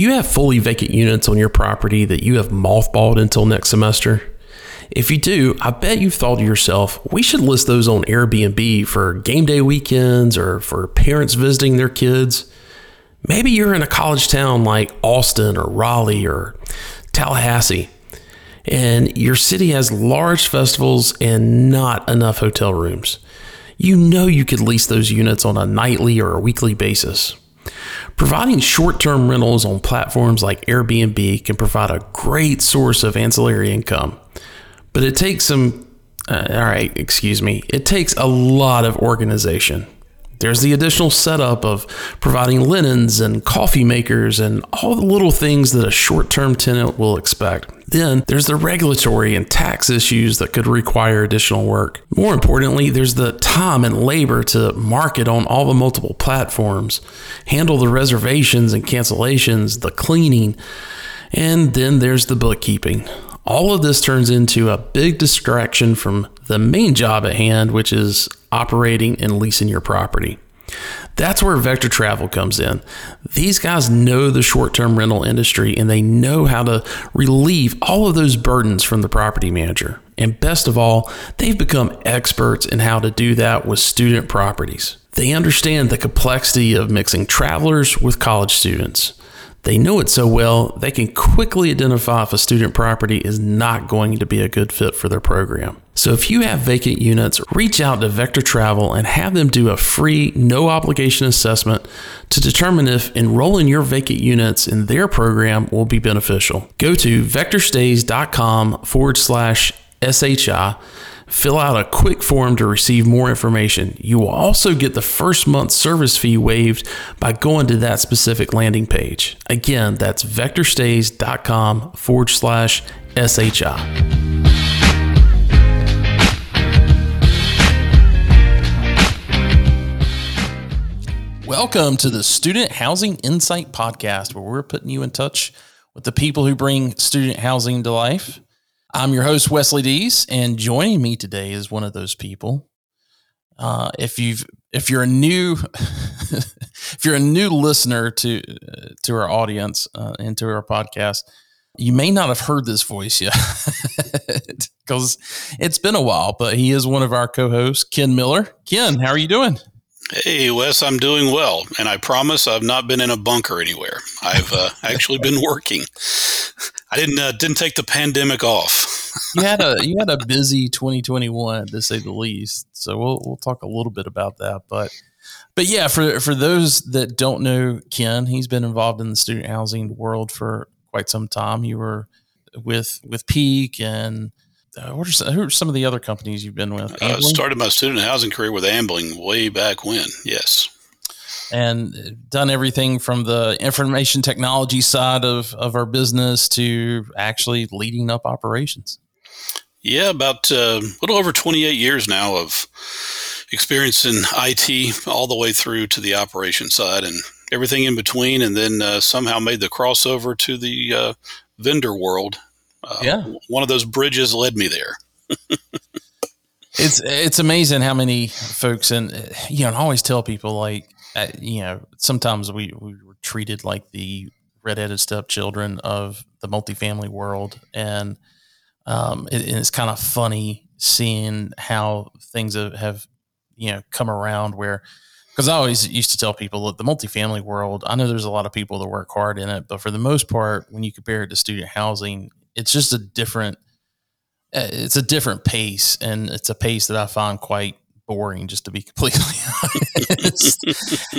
You have fully vacant units on your property that you have mothballed until next semester? If you do, I bet you've thought to yourself, we should list those on Airbnb for game day weekends or for parents visiting their kids. Maybe you're in a college town like Austin or Raleigh or Tallahassee, and your city has large festivals and not enough hotel rooms. You know you could lease those units on a nightly or a weekly basis. Providing short term rentals on platforms like Airbnb can provide a great source of ancillary income. But it takes some, uh, all right, excuse me, it takes a lot of organization. There's the additional setup of providing linens and coffee makers and all the little things that a short term tenant will expect. Then there's the regulatory and tax issues that could require additional work. More importantly, there's the time and labor to market on all the multiple platforms, handle the reservations and cancellations, the cleaning, and then there's the bookkeeping. All of this turns into a big distraction from the main job at hand, which is operating and leasing your property. That's where Vector Travel comes in. These guys know the short term rental industry and they know how to relieve all of those burdens from the property manager. And best of all, they've become experts in how to do that with student properties. They understand the complexity of mixing travelers with college students. They know it so well, they can quickly identify if a student property is not going to be a good fit for their program. So if you have vacant units, reach out to Vector Travel and have them do a free, no obligation assessment to determine if enrolling your vacant units in their program will be beneficial. Go to vectorstays.com forward slash SHI Fill out a quick form to receive more information. You will also get the first month service fee waived by going to that specific landing page. Again, that's vectorstays.com forward slash SHI. Welcome to the Student Housing Insight Podcast, where we're putting you in touch with the people who bring student housing to life. I'm your host Wesley Dees, and joining me today is one of those people. Uh, if you've if you're a new if you're a new listener to uh, to our audience uh, and to our podcast, you may not have heard this voice yet because it's been a while. But he is one of our co-hosts, Ken Miller. Ken, how are you doing? Hey, Wes, I'm doing well, and I promise I've not been in a bunker anywhere. I've uh, actually been working. I didn't uh, didn't take the pandemic off. you had a you had a busy 2021 to say the least. So we'll we'll talk a little bit about that, but but yeah, for for those that don't know Ken, he's been involved in the student housing world for quite some time. You were with with Peak and uh, what are some, who are some of the other companies you've been with? I uh, started my student housing career with Ambling way back when. Yes. And done everything from the information technology side of, of our business to actually leading up operations. Yeah, about uh, a little over 28 years now of experience in IT, all the way through to the operation side and everything in between, and then uh, somehow made the crossover to the uh, vendor world uh, yeah, one of those bridges led me there. it's it's amazing how many folks and you know I always tell people like uh, you know sometimes we we were treated like the redheaded stepchildren of the multifamily world. And um, it, it's kind of funny seeing how things have, have you know come around where because I always used to tell people that the multifamily world, I know there's a lot of people that work hard in it, but for the most part, when you compare it to student housing, it's just a different uh, it's a different pace and it's a pace that I find quite boring just to be completely honest.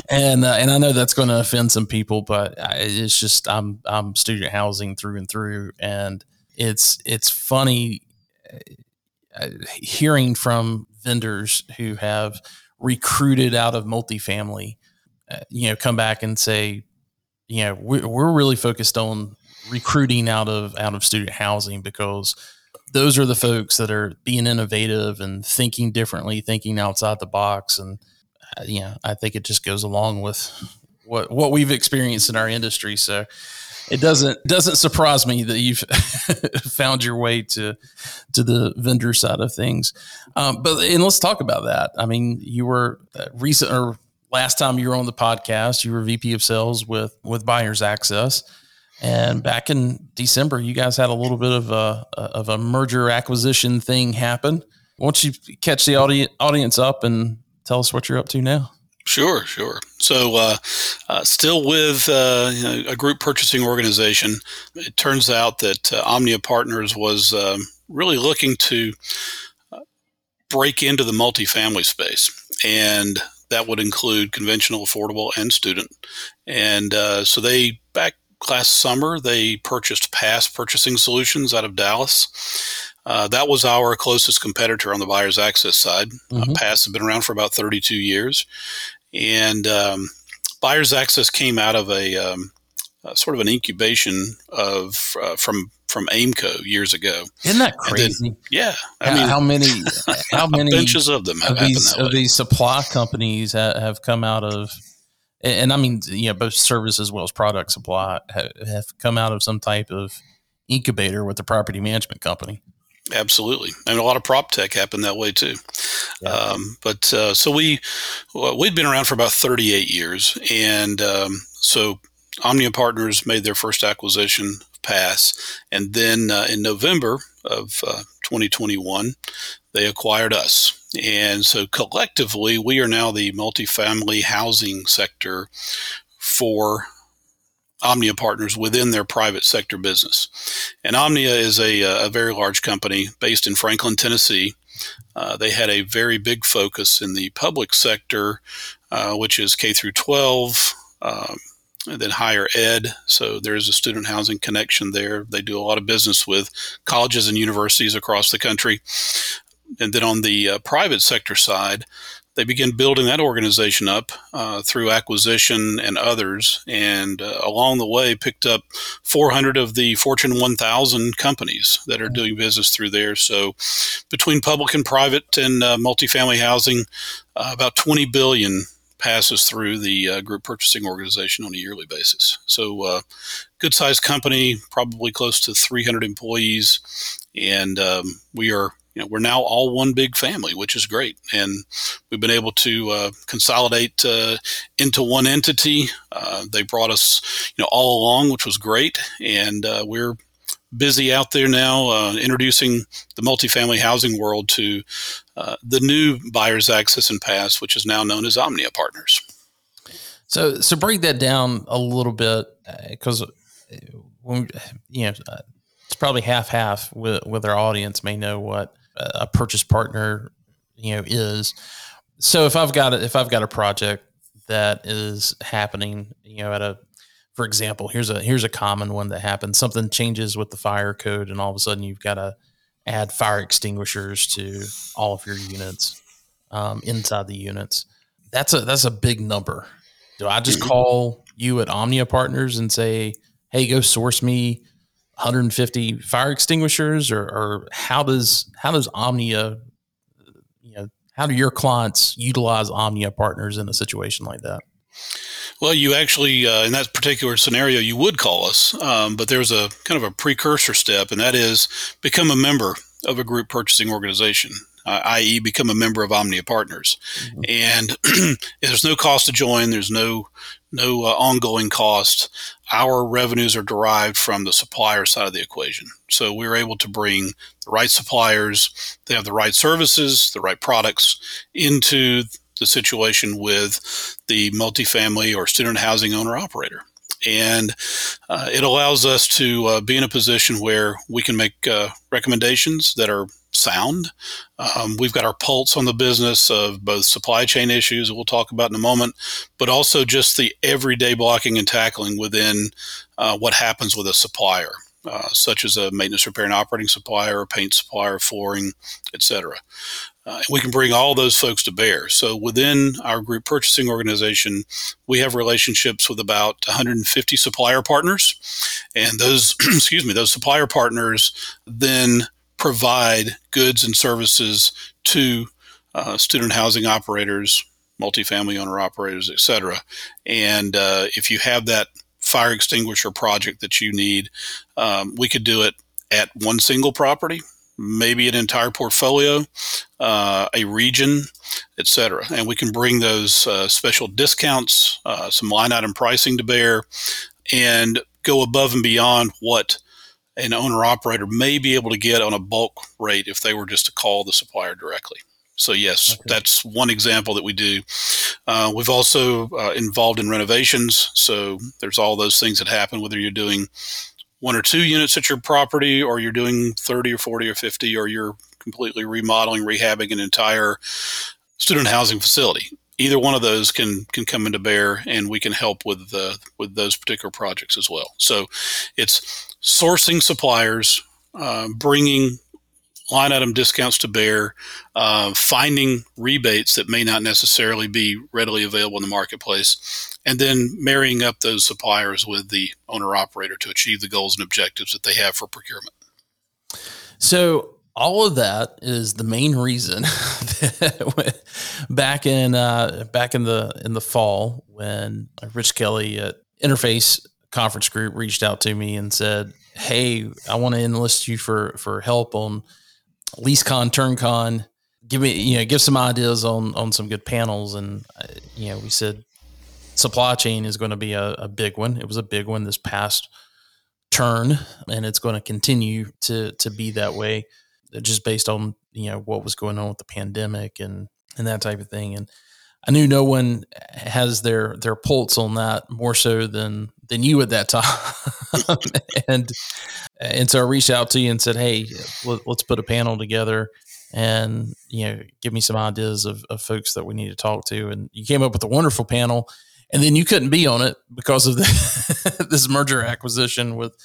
and uh, and I know that's going to offend some people but it's just I'm I'm student housing through and through and it's it's funny uh, hearing from vendors who have recruited out of multifamily uh, you know come back and say you know we're, we're really focused on recruiting out of out of student housing because those are the folks that are being innovative and thinking differently, thinking outside the box, and uh, you know, I think it just goes along with what what we've experienced in our industry. So it doesn't doesn't surprise me that you've found your way to to the vendor side of things. Um, but and let's talk about that. I mean, you were uh, recent or last time you were on the podcast, you were VP of Sales with with Buyers Access. And back in December, you guys had a little bit of a of a merger acquisition thing happen. Why don't you catch the audi- audience up and tell us what you're up to now? Sure, sure. So, uh, uh, still with uh, you know, a group purchasing organization, it turns out that uh, Omnia Partners was um, really looking to uh, break into the multifamily space. And that would include conventional, affordable, and student. And uh, so they, back last summer, they purchased Pass Purchasing Solutions out of Dallas. Uh, that was our closest competitor on the buyer's access side. Uh, mm-hmm. Uh, Pass has been around for about 32 years. And um, buyer's access came out of a, um, sort of an incubation of uh, from from Aimco years ago. Isn't that crazy? Then, yeah, I mean, how many how many benches of them of these of these supply companies have come out of, and I mean, you know, both service as well as product supply have come out of some type of incubator with the property management company. Absolutely, and a lot of prop tech happened that way too. Yeah. Um, but uh, so we well, we'd been around for about 38 years, and um, so Omnia Partners made their first acquisition Pass, and then uh, in November of uh, 2021, they acquired us. And so collectively, we are now the multifamily housing sector for Omnia partners within their private sector business. And Omnia is a, a very large company based in Franklin, Tennessee. Uh, they had a very big focus in the public sector, uh, which is K through 12, um, and then higher ed. So there's a student housing connection there. They do a lot of business with colleges and universities across the country. And then on the uh, private sector side, they begin building that organization up uh, through acquisition and others, and uh, along the way picked up 400 of the Fortune 1000 companies that are doing business through there. So, between public and private and uh, multifamily housing, uh, about 20 billion passes through the uh, group purchasing organization on a yearly basis. So, uh, good sized company, probably close to 300 employees, and um, we are you know, we're now all one big family, which is great. And we've been able to uh, consolidate uh, into one entity. Uh, they brought us, you know, all along, which was great. And uh, we're busy out there now uh, introducing the multifamily housing world to uh, the new buyers access and pass, which is now known as Omnia Partners. So, so break that down a little bit because you know it's probably half half with with our audience may know what a purchase partner, you know, is. So if I've got a, if I've got a project that is happening, you know, at a for example, here's a here's a common one that happens. Something changes with the fire code, and all of a sudden you've got to add fire extinguishers to all of your units um, inside the units. That's a that's a big number. Do I just mm-hmm. call you at Omnia Partners and say, "Hey, go source me 150 fire extinguishers, or, or how does how does Omnia, you know, how do your clients utilize Omnia partners in a situation like that? Well, you actually, uh, in that particular scenario, you would call us, um, but there's a kind of a precursor step, and that is become a member of a group purchasing organization, uh, i.e., become a member of Omnia Partners. Mm-hmm. And there's no cost to join. There's no no uh, ongoing cost. Our revenues are derived from the supplier side of the equation. So we're able to bring the right suppliers, they have the right services, the right products into the situation with the multifamily or student housing owner operator. And uh, it allows us to uh, be in a position where we can make uh, recommendations that are sound. Um, we've got our pulse on the business of both supply chain issues that we'll talk about in a moment, but also just the everyday blocking and tackling within uh, what happens with a supplier. Uh, such as a maintenance, repair, and operating supplier, a paint supplier, flooring, etc. Uh, we can bring all those folks to bear. So within our group purchasing organization, we have relationships with about 150 supplier partners, and those, excuse me, those supplier partners then provide goods and services to uh, student housing operators, multifamily owner operators, etc. And uh, if you have that fire extinguisher project that you need, um, we could do it at one single property, maybe an entire portfolio, uh, a region, etc. And we can bring those uh, special discounts, uh, some line item pricing to bear, and go above and beyond what an owner operator may be able to get on a bulk rate if they were just to call the supplier directly. So yes, okay. that's one example that we do. Uh, we've also uh, involved in renovations. So there's all those things that happen, whether you're doing one or two units at your property, or you're doing 30 or 40 or 50, or you're completely remodeling, rehabbing an entire student housing facility. Either one of those can can come into bear, and we can help with uh, with those particular projects as well. So, it's sourcing suppliers, uh, bringing line item discounts to bear, uh, finding rebates that may not necessarily be readily available in the marketplace, and then marrying up those suppliers with the owner operator to achieve the goals and objectives that they have for procurement. So all of that is the main reason back in uh, back in the in the fall when Rich Kelly at Interface Conference Group reached out to me and said, "Hey, I want to enlist you for for help on LeaseCon, TurnCon. Give me you know give some ideas on on some good panels." And uh, you know we said supply chain is going to be a, a big one. It was a big one this past turn, and it's going to continue to to be that way just based on you know what was going on with the pandemic and and that type of thing. And I knew no one has their their pulse on that more so than than you at that time. and and so I reached out to you and said, "Hey, let, us put a panel together." And you know, give me some ideas of, of folks that we need to talk to. And you came up with a wonderful panel, and then you couldn't be on it because of the, this merger acquisition with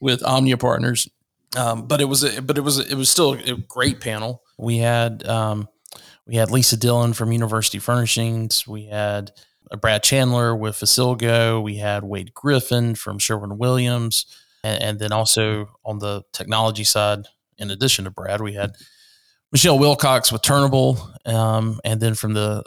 with Omnia Partners. Um, but it was a, but it was it was still a great panel. We had um, we had Lisa Dillon from University Furnishings. We had Brad Chandler with Facilgo. We had Wade Griffin from Sherwin Williams, and, and, then also on the technology side, in addition to Brad, we had Michelle Wilcox with Turnable, um, and then from the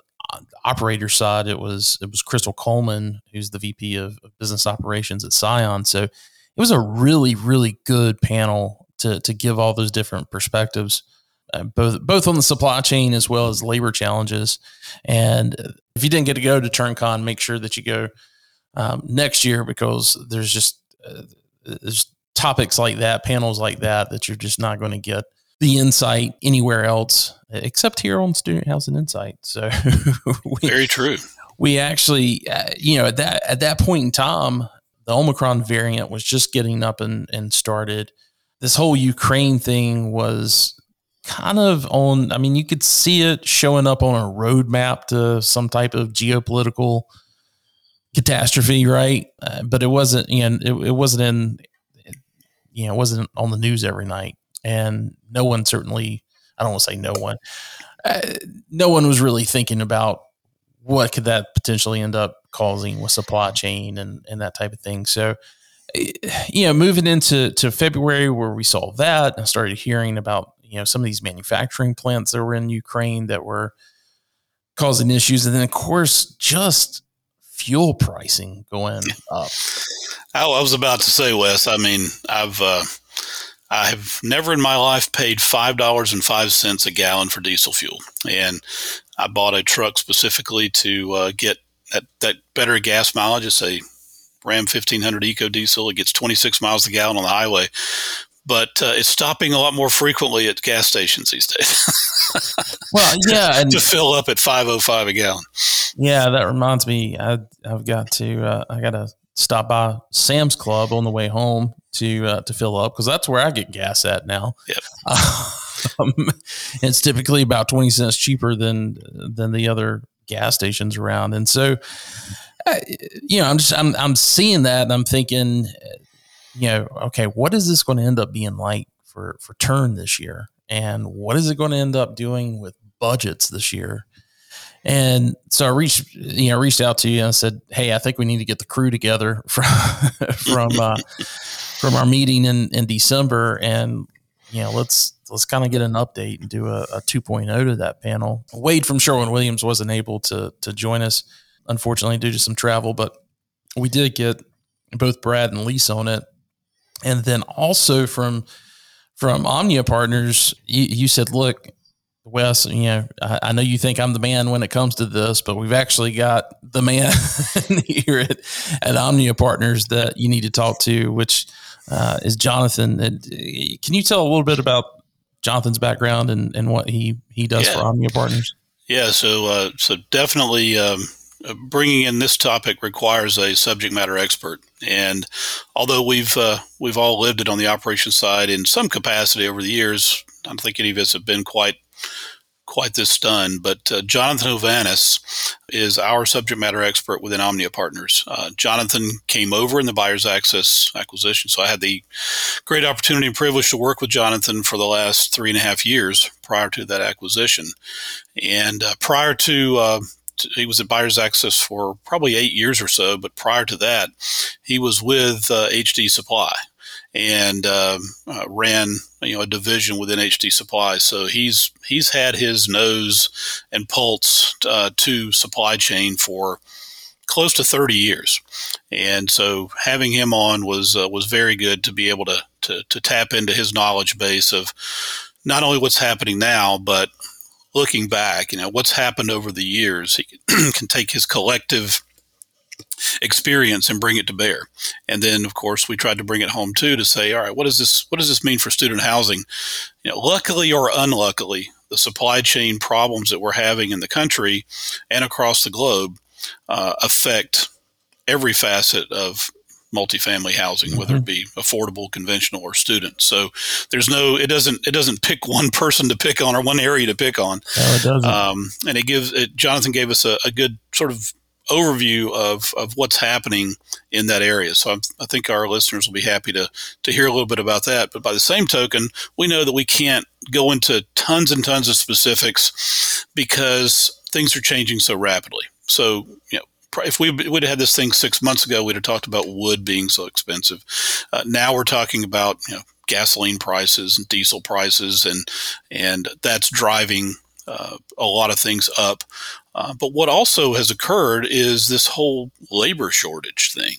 operator side, it was it was Crystal Coleman, who's the VP of, of business operations at Scion. So it was a really really good panel to to give all those different perspectives uh, both both on the supply chain as well as labor challenges. And if you didn't get to go to turncon make sure that you go um, next year because there's just uh, there's topics like that panels like that that you're just not going to get the insight anywhere else except here on student housing insight. So we, very true. we actually uh, you know at that at that point in time the Omicron variant was just getting up and, and started. This whole Ukraine thing was kind of on, I mean, you could see it showing up on a roadmap to some type of geopolitical catastrophe, right? Uh, but it wasn't, you know, it, it wasn't in, you know, it wasn't on the news every night. And no one certainly, I don't want to say no one, uh, no one was really thinking about what could that potentially end up causing with supply chain and, and that type of thing. So, eh, you know, moving into to February where we saw that, I started hearing about you know some of these manufacturing plants that were in Ukraine that were causing issues, and then of course just fuel pricing going up. I was about to say, Wes. I mean, I've uh, I have never in my life paid five dollars and five cents a gallon for diesel fuel, and I bought a truck specifically to uh, get that, that better gas mileage. It's a Ram 1500 Eco Diesel. It gets 26 miles a gallon on the highway, but uh, it's stopping a lot more frequently at gas stations these days. well, yeah, and to fill up at 505 a gallon. Yeah, that reminds me. I, have got to. Uh, I got to stop by Sam's Club on the way home to uh, to fill up because that's where I get gas at now. Yep. Um, it's typically about 20 cents cheaper than than the other gas stations around. And so, uh, you know, I'm just, I'm, I'm seeing that and I'm thinking, you know, okay, what is this going to end up being like for, for turn this year? And what is it going to end up doing with budgets this year? And so I reached, you know, reached out to you and I said, Hey, I think we need to get the crew together from, from, uh, from our meeting in, in December and, you know, let's, let's kind of get an update and do a, a 2.0 to that panel. Wade from Sherwin Williams wasn't able to to join us, unfortunately, due to some travel, but we did get both Brad and Lisa on it, and then also from from Omnia Partners, you, you said, look, Wes, you know, I, I, know you think I'm the man when it comes to this, but we've actually got the man here at, at Omnia Partners that you need to talk to, which uh, is Jonathan. And uh, can you tell a little bit about Jonathan's background and, and what he, he does yeah. for Omnia Partners? Yeah, so uh, so definitely um, bringing in this topic requires a subject matter expert. And although we've uh, we've all lived it on the operations side in some capacity over the years, I don't think any of us have been quite quite this stunned, but uh, Jonathan Ovanis is our subject matter expert within Omnia Partners. Uh, Jonathan came over in the Buyers Access acquisition, so I had the great opportunity and privilege to work with Jonathan for the last three and a half years prior to that acquisition. And uh, prior to uh, he was at Buyers Access for probably eight years or so, but prior to that, he was with HD uh, Supply and um, uh, ran you know a division within HD Supply. So he's he's had his nose and pulse uh, to supply chain for close to 30 years, and so having him on was uh, was very good to be able to, to to tap into his knowledge base of not only what's happening now, but looking back, you know, what's happened over the years. He can take his collective experience and bring it to bear. And then, of course, we tried to bring it home too to say, all right, what does this what does this mean for student housing? You know, luckily or unluckily, the supply chain problems that we're having in the country and across the globe uh, affect every facet of multifamily housing, whether it mm-hmm. be affordable, conventional, or student. So there's no, it doesn't, it doesn't pick one person to pick on or one area to pick on. No, it doesn't. Um, and it gives, it, Jonathan gave us a, a, good sort of overview of, of what's happening in that area. So I'm, i think our listeners will be happy to, to hear a little bit about that. But by the same token, we know that we can't go into tons and tons of specifics because things are changing so rapidly. So, you know, if we would have had this thing six months ago, we'd have talked about wood being so expensive. Uh, now we're talking about you know gasoline prices and diesel prices, and and that's driving uh, a lot of things up. Uh, but what also has occurred is this whole labor shortage thing.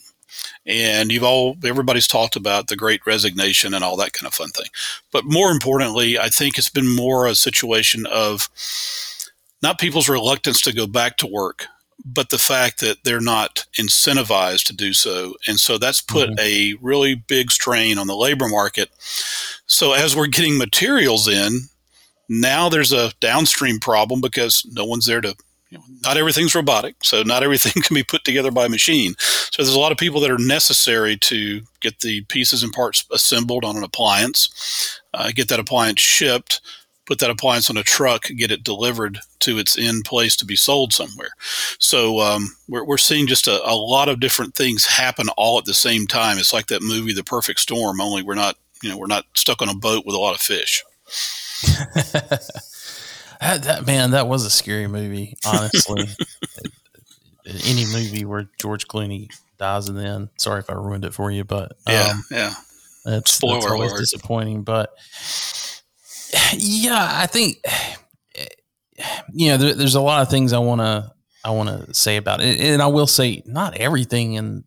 And you've all, everybody's talked about the great resignation and all that kind of fun thing. But more importantly, I think it's been more a situation of not people's reluctance to go back to work, but the fact that they're not incentivized to do so. And so that's put mm-hmm. a really big strain on the labor market. So as we're getting materials in, now there's a downstream problem because no one's there to you know, not everything's robotic, so not everything can be put together by machine. So there's a lot of people that are necessary to get the pieces and parts assembled on an appliance, uh, get that appliance shipped, put that appliance on a truck, get it delivered to its end place to be sold somewhere. So um, we're, we're seeing just a, a lot of different things happen all at the same time. It's like that movie, The Perfect Storm, only we're not, you know, we're not stuck on a boat with a lot of fish. that, that, man, that was a scary movie. Honestly, any movie where George Clooney dies and then sorry if I ruined it for you, but yeah, um, yeah, that's, that's always disappointing. But yeah, I think you know there, there's a lot of things I want to I want to say about it, and I will say not everything in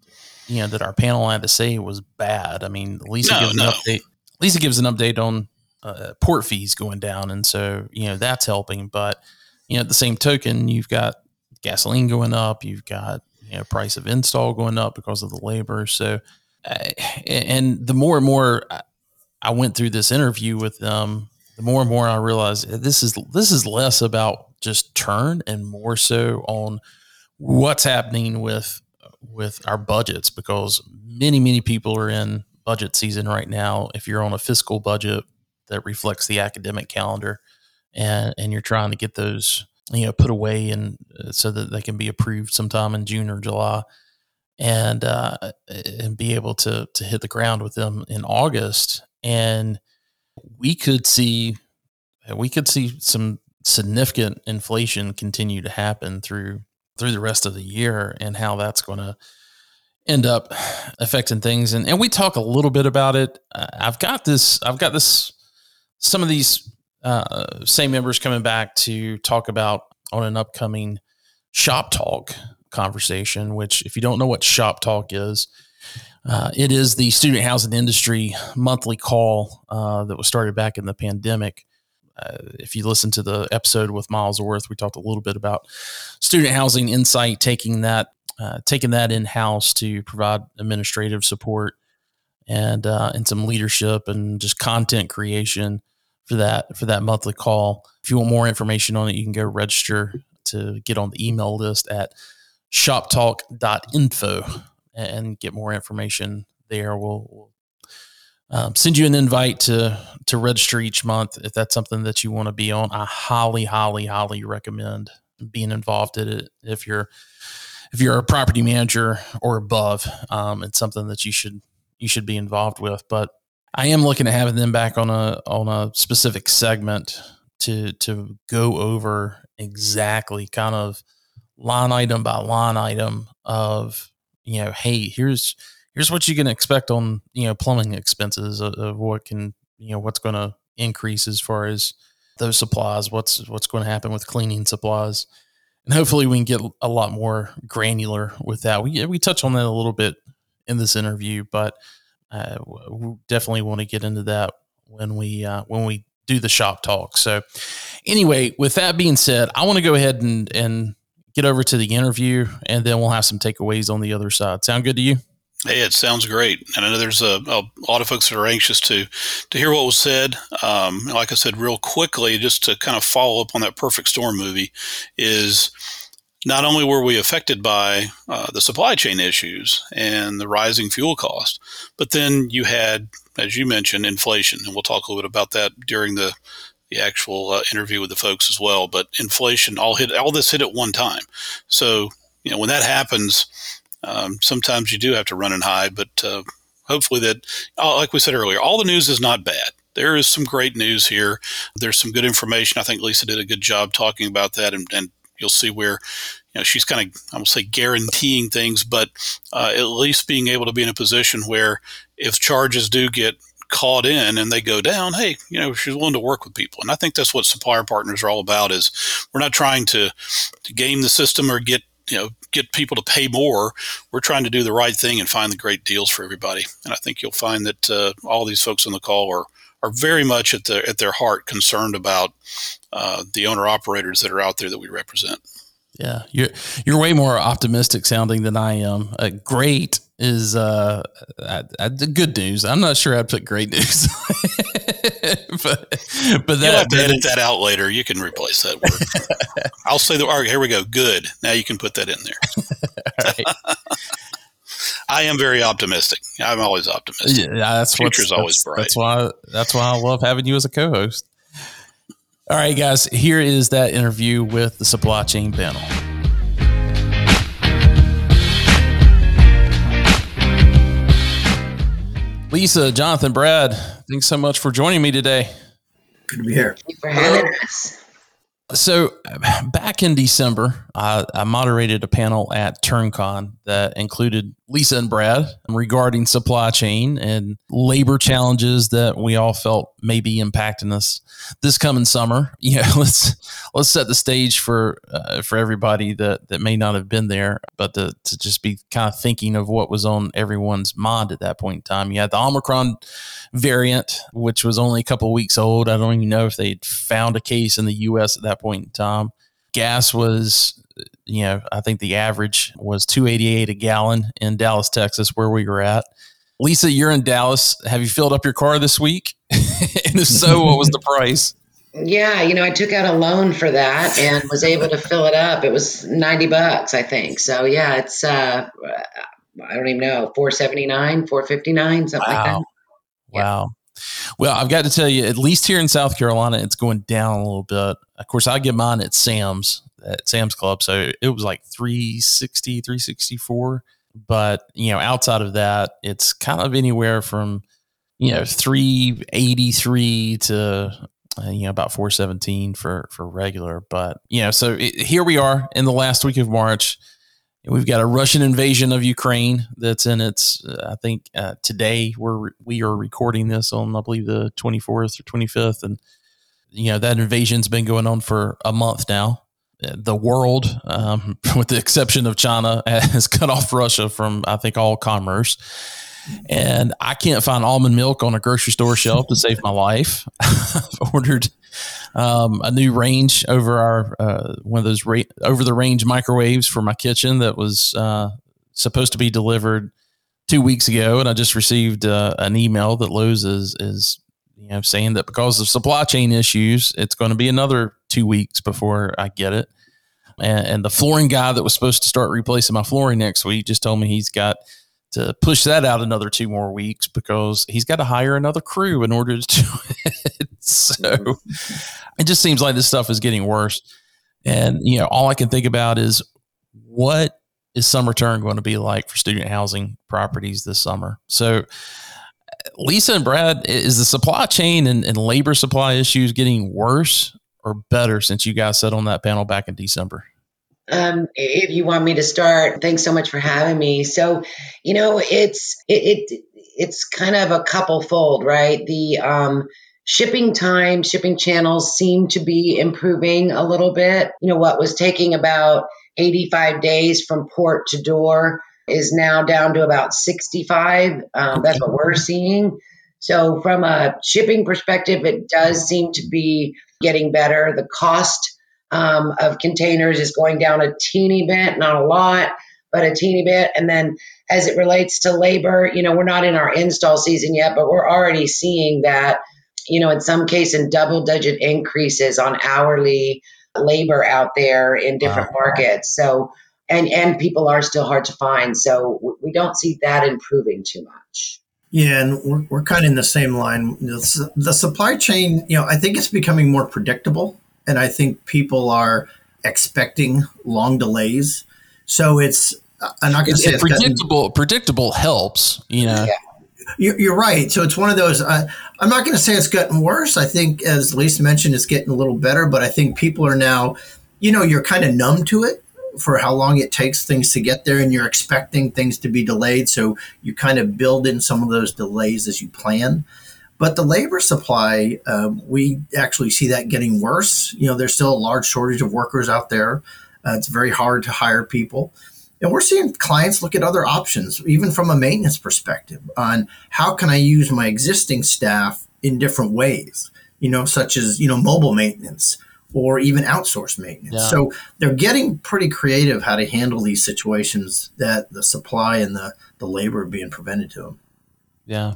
you know that our panel had to say was bad. I mean, Lisa no, gives no. an update. Lisa gives an update on uh, port fees going down, and so you know that's helping. But you know, at the same token, you've got gasoline going up, you've got you know price of install going up because of the labor. So, uh, and the more and more I went through this interview with them, the more and more I realize this is this is less about just turn and more so on what's happening with with our budgets because many many people are in budget season right now. If you're on a fiscal budget that reflects the academic calendar, and and you're trying to get those you know put away and uh, so that they can be approved sometime in June or July, and uh, and be able to to hit the ground with them in August, and we could see we could see some significant inflation continue to happen through through the rest of the year and how that's going to end up affecting things and, and we talk a little bit about it i've got this i've got this some of these uh, same members coming back to talk about on an upcoming shop talk conversation. Which, if you don't know what shop talk is, uh, it is the student housing industry monthly call uh, that was started back in the pandemic. uh, if you listen to the episode with Miles Worth, we talked a little bit about student housing insight, taking that uh, taking that in house to provide administrative support and uh, and some leadership and just content creation for that for that monthly call. If you want more information on it, you can go register to get on the email list at shoptalk.info and get more information there. We'll, we'll um, send you an invite to to register each month if that's something that you want to be on. I highly, highly, highly recommend being involved in it if you're if you're a property manager or above. Um, it's something that you should you should be involved with. But I am looking at having them back on a on a specific segment to to go over exactly kind of line item by line item of you know hey here's here's what you can expect on you know plumbing expenses of, of what can you know what's going to increase as far as those supplies what's what's going to happen with cleaning supplies. And hopefully we can get a lot more granular with that. We we touch on that a little bit in this interview but uh, we definitely want to get into that when we uh, when we do the shop talk. So anyway with that being said i want to go ahead and and get over to the interview and then we'll have some takeaways on the other side. Sound good to you? Hey, it sounds great, and I know there's a, a, lot of folks that are anxious to to hear what was said. Um, like I said, real quickly, just to kind of follow up on that Perfect Storm movie, is not only were we affected by uh, the supply chain issues and the rising fuel cost, but then you had, as you mentioned, inflation, and we'll talk a little bit about that during the the actual uh, interview with the folks as well. But inflation all hit all this hit at one time, so you know when that happens um, sometimes you do have to run and hide, but uh, hopefully that, uh, like we said earlier, all the news is not bad. There is some great news here. There's some good information. I think Lisa did a good job talking about that, and, and you'll see where you know she's kind of I will say guaranteeing things, but uh, at least being able to be in a position where if charges do get caught in and they go down, hey, you know, she's willing to work with people. And I think that's what supplier partners are all about is we're not trying to, to game the system or get you know get people to pay more. We're trying to do the right thing and find the great deals for everybody. And I think you'll find that uh, all these folks on the call are are very much at their at their heart concerned about uh, the owner operators that are out there that we represent. Yeah, you're you're way more optimistic sounding than I am. Uh, great is uh, I, I, good news. I'm not sure I'd put great news, but but that, you'll have to edit that out later. You can replace that word. I'll say the. All right, here we go. Good. Now you can put that in there. I am very optimistic. I'm always optimistic. Yeah, that's future's always bright. That's why. That's why I love having you as a co-host. All right, guys, here is that interview with the supply chain panel. Lisa, Jonathan, Brad, thanks so much for joining me today. Good to be here. Thank you for having us. So, back in December, I, I, moderated a panel at TurnCon that included Lisa and Brad regarding supply chain and labor challenges that we all felt may be impacting us this coming summer. Yeah, let's let's set the stage for uh, for everybody that that may not have been there, but to, to just be kind of thinking of what was on everyone's mind at that point in time. You had the Omicron variant, which was only a couple weeks old. I don't even know if they'd found a case in the U.S. at that point in time. Gas was you know, I think the average was 288 a gallon in Dallas, Texas, where we were at. Lisa, you're in Dallas. Have you filled up your car this week? and if so, what was the price? Yeah, you know, I took out a loan for that and was able to fill it up. It was 90 bucks, I think. So, yeah, it's uh I don't even know, 479, 459, something wow. like that. Wow. Well, I've got to tell you, at least here in South Carolina, it's going down a little bit. Of course, I get mine at Sam's, at Sam's Club. So it was like 360, 364 but you know, outside of that, it's kind of anywhere from you know 383 to uh, you know about 417 for for regular. But you know, so it, here we are in the last week of March. We've got a Russian invasion of Ukraine that's in its. Uh, I think uh, today we're we are recording this on I believe the 24th or 25th, and you know that invasion's been going on for a month now the world, um, with the exception of China, has cut off Russia from, I think, all commerce. And I can't find almond milk on a grocery store shelf to save my life. I've ordered, um, a new range over our uh, one of those ra- over the range microwaves for my kitchen that was uh, supposed to be delivered two weeks ago, and I just received uh, an email that Lowe's is is you know saying that because of supply chain issues, it's going to be another two weeks before I get it. And, and the flooring guy that was supposed to start replacing my flooring next week just told me he's got to push that out another two more weeks because he's got to hire another crew in order to do it. So it just seems like this stuff is getting worse. And, you know, all I can think about is what is summer turn going to be like for student housing properties this summer? So, Lisa and Brad, is the supply chain and, and labor supply issues getting worse or better since you guys sat on that panel back in December? Um, if you want me to start, thanks so much for having me. So, you know, it's it, it it's kind of a couple fold, right? The um, shipping time, shipping channels seem to be improving a little bit. You know, what was taking about 85 days from port to door is now down to about 65. Um, that's what we're seeing. So, from a shipping perspective, it does seem to be getting better. The cost um, of containers is going down a teeny bit, not a lot, but a teeny bit. And then as it relates to labor, you know, we're not in our install season yet, but we're already seeing that, you know, in some cases, in double digit increases on hourly labor out there in different wow. markets. So, and and people are still hard to find. So we don't see that improving too much. Yeah, and we're, we're kind of in the same line. The, the supply chain, you know, I think it's becoming more predictable and I think people are expecting long delays. So it's I'm not going to say it's predictable. Gotten, predictable helps, you know. Yeah. You're, right. So it's one of those. Uh, I'm not going to say it's gotten worse. I think, as Lisa mentioned, it's getting a little better. But I think people are now, you know, you're kind of numb to it for how long it takes things to get there, and you're expecting things to be delayed. So you kind of build in some of those delays as you plan. But the labor supply, uh, we actually see that getting worse. You know, there's still a large shortage of workers out there. Uh, it's very hard to hire people. And we're seeing clients look at other options, even from a maintenance perspective, on how can I use my existing staff in different ways, you know, such as, you know, mobile maintenance or even outsource maintenance. Yeah. So they're getting pretty creative how to handle these situations that the supply and the, the labor are being prevented to them. Yeah.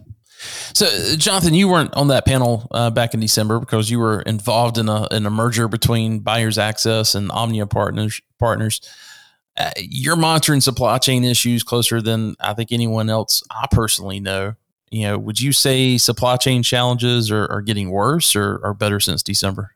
So, Jonathan, you weren't on that panel uh, back in December because you were involved in a in a merger between Buyers Access and Omnia Partners. Partners, uh, you're monitoring supply chain issues closer than I think anyone else I personally know. You know, would you say supply chain challenges are, are getting worse or are better since December?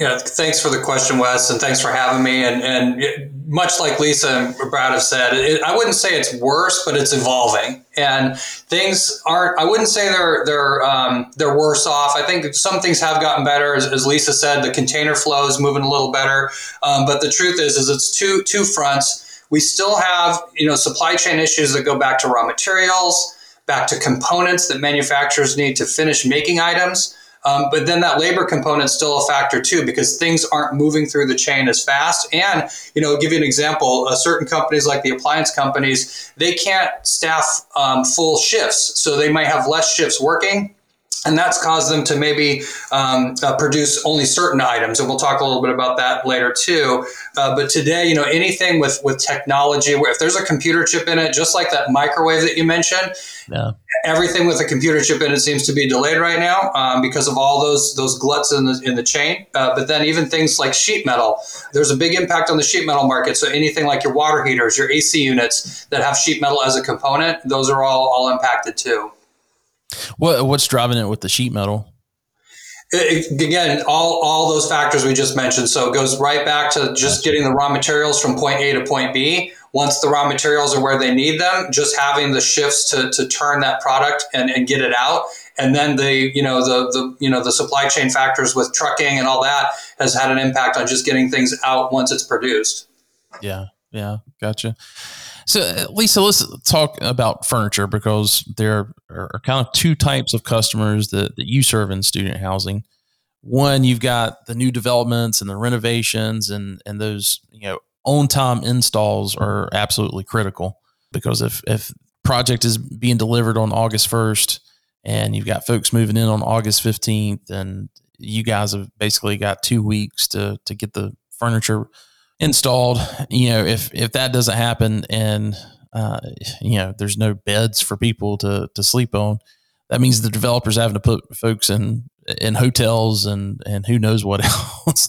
Yeah, thanks for the question, Wes, and thanks for having me. And, and much like Lisa and Brad have said, it, I wouldn't say it's worse, but it's evolving, and things aren't. I wouldn't say they're they're um, they're worse off. I think some things have gotten better, as, as Lisa said. The container flow is moving a little better, um, but the truth is, is it's two two fronts. We still have you know supply chain issues that go back to raw materials, back to components that manufacturers need to finish making items. Um, but then that labor component is still a factor too, because things aren't moving through the chain as fast. And, you know, give you an example, uh, certain companies like the appliance companies, they can't staff um, full shifts. So they might have less shifts working and that's caused them to maybe um, uh, produce only certain items and we'll talk a little bit about that later too. Uh, but today you know anything with with technology where if there's a computer chip in it just like that microwave that you mentioned yeah. everything with a computer chip in it seems to be delayed right now um, because of all those those gluts in the in the chain. Uh, but then even things like sheet metal there's a big impact on the sheet metal market. So anything like your water heaters your ac units that have sheet metal as a component those are all all impacted too what what's driving it with the sheet metal? It, again, all all those factors we just mentioned. So it goes right back to just getting the raw materials from point A to point B. Once the raw materials are where they need them, just having the shifts to, to turn that product and, and get it out. And then the you know the the you know the supply chain factors with trucking and all that has had an impact on just getting things out once it's produced. Yeah, yeah, gotcha. So, uh, Lisa, let's talk about furniture because there are kind of two types of customers that, that you serve in student housing. One, you've got the new developments and the renovations, and and those you know on time installs are absolutely critical because if if project is being delivered on August first and you've got folks moving in on August fifteenth, and you guys have basically got two weeks to to get the furniture installed. You know, if if that doesn't happen and uh, you know there's no beds for people to to sleep on, that means the developers having to put folks in in hotels and and who knows what else,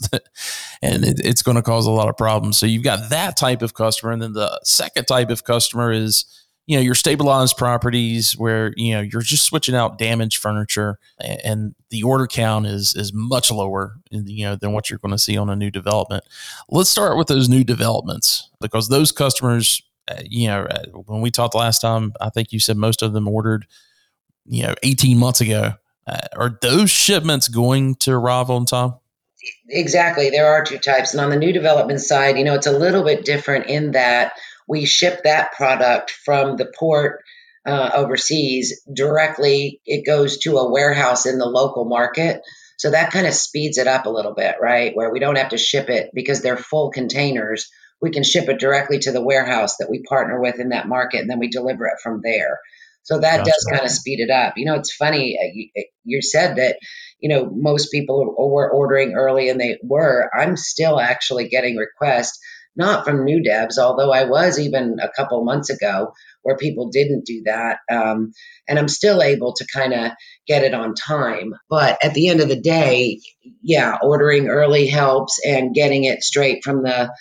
and it, it's going to cause a lot of problems. So you've got that type of customer, and then the second type of customer is you know your stabilized properties where you know you're just switching out damaged furniture and the order count is is much lower you know than what you're going to see on a new development. Let's start with those new developments because those customers uh, you know uh, when we talked last time i think you said most of them ordered you know 18 months ago. Uh, are those shipments going to arrive on time? Exactly. There are two types. And on the new development side you know it's a little bit different in that we ship that product from the port uh, overseas directly. It goes to a warehouse in the local market. So that kind of speeds it up a little bit, right? Where we don't have to ship it because they're full containers. We can ship it directly to the warehouse that we partner with in that market, and then we deliver it from there. So that does kind of speed it up. You know, it's funny. Uh, you, uh, you said that, you know, most people were ordering early and they were. I'm still actually getting requests not from new devs, although I was even a couple months ago where people didn't do that. Um, and I'm still able to kind of get it on time. But at the end of the day, yeah, ordering early helps and getting it straight from the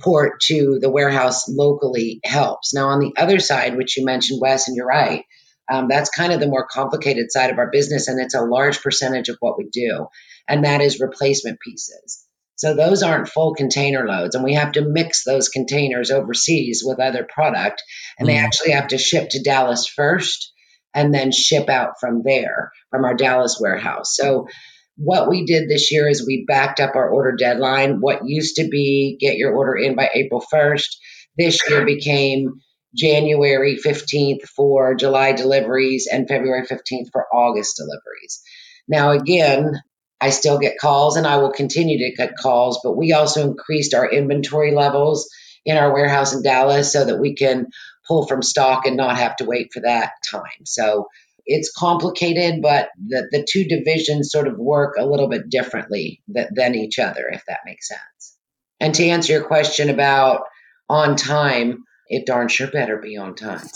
port to the warehouse locally helps. Now, on the other side, which you mentioned, Wes, and you're right, um, that's kind of the more complicated side of our business, and it's a large percentage of what we do, and that is replacement pieces. So those aren't full container loads, and we have to mix those containers overseas with other product, and mm. they actually have to ship to Dallas first and then ship out from there from our Dallas warehouse. So what we did this year is we backed up our order deadline. What used to be get your order in by April 1st, this year became January 15th for July deliveries and February 15th for August deliveries. Now, again, I still get calls and I will continue to get calls, but we also increased our inventory levels in our warehouse in Dallas so that we can pull from stock and not have to wait for that time. So it's complicated, but the, the two divisions sort of work a little bit differently th- than each other, if that makes sense. And to answer your question about on time, it darn sure better be on time.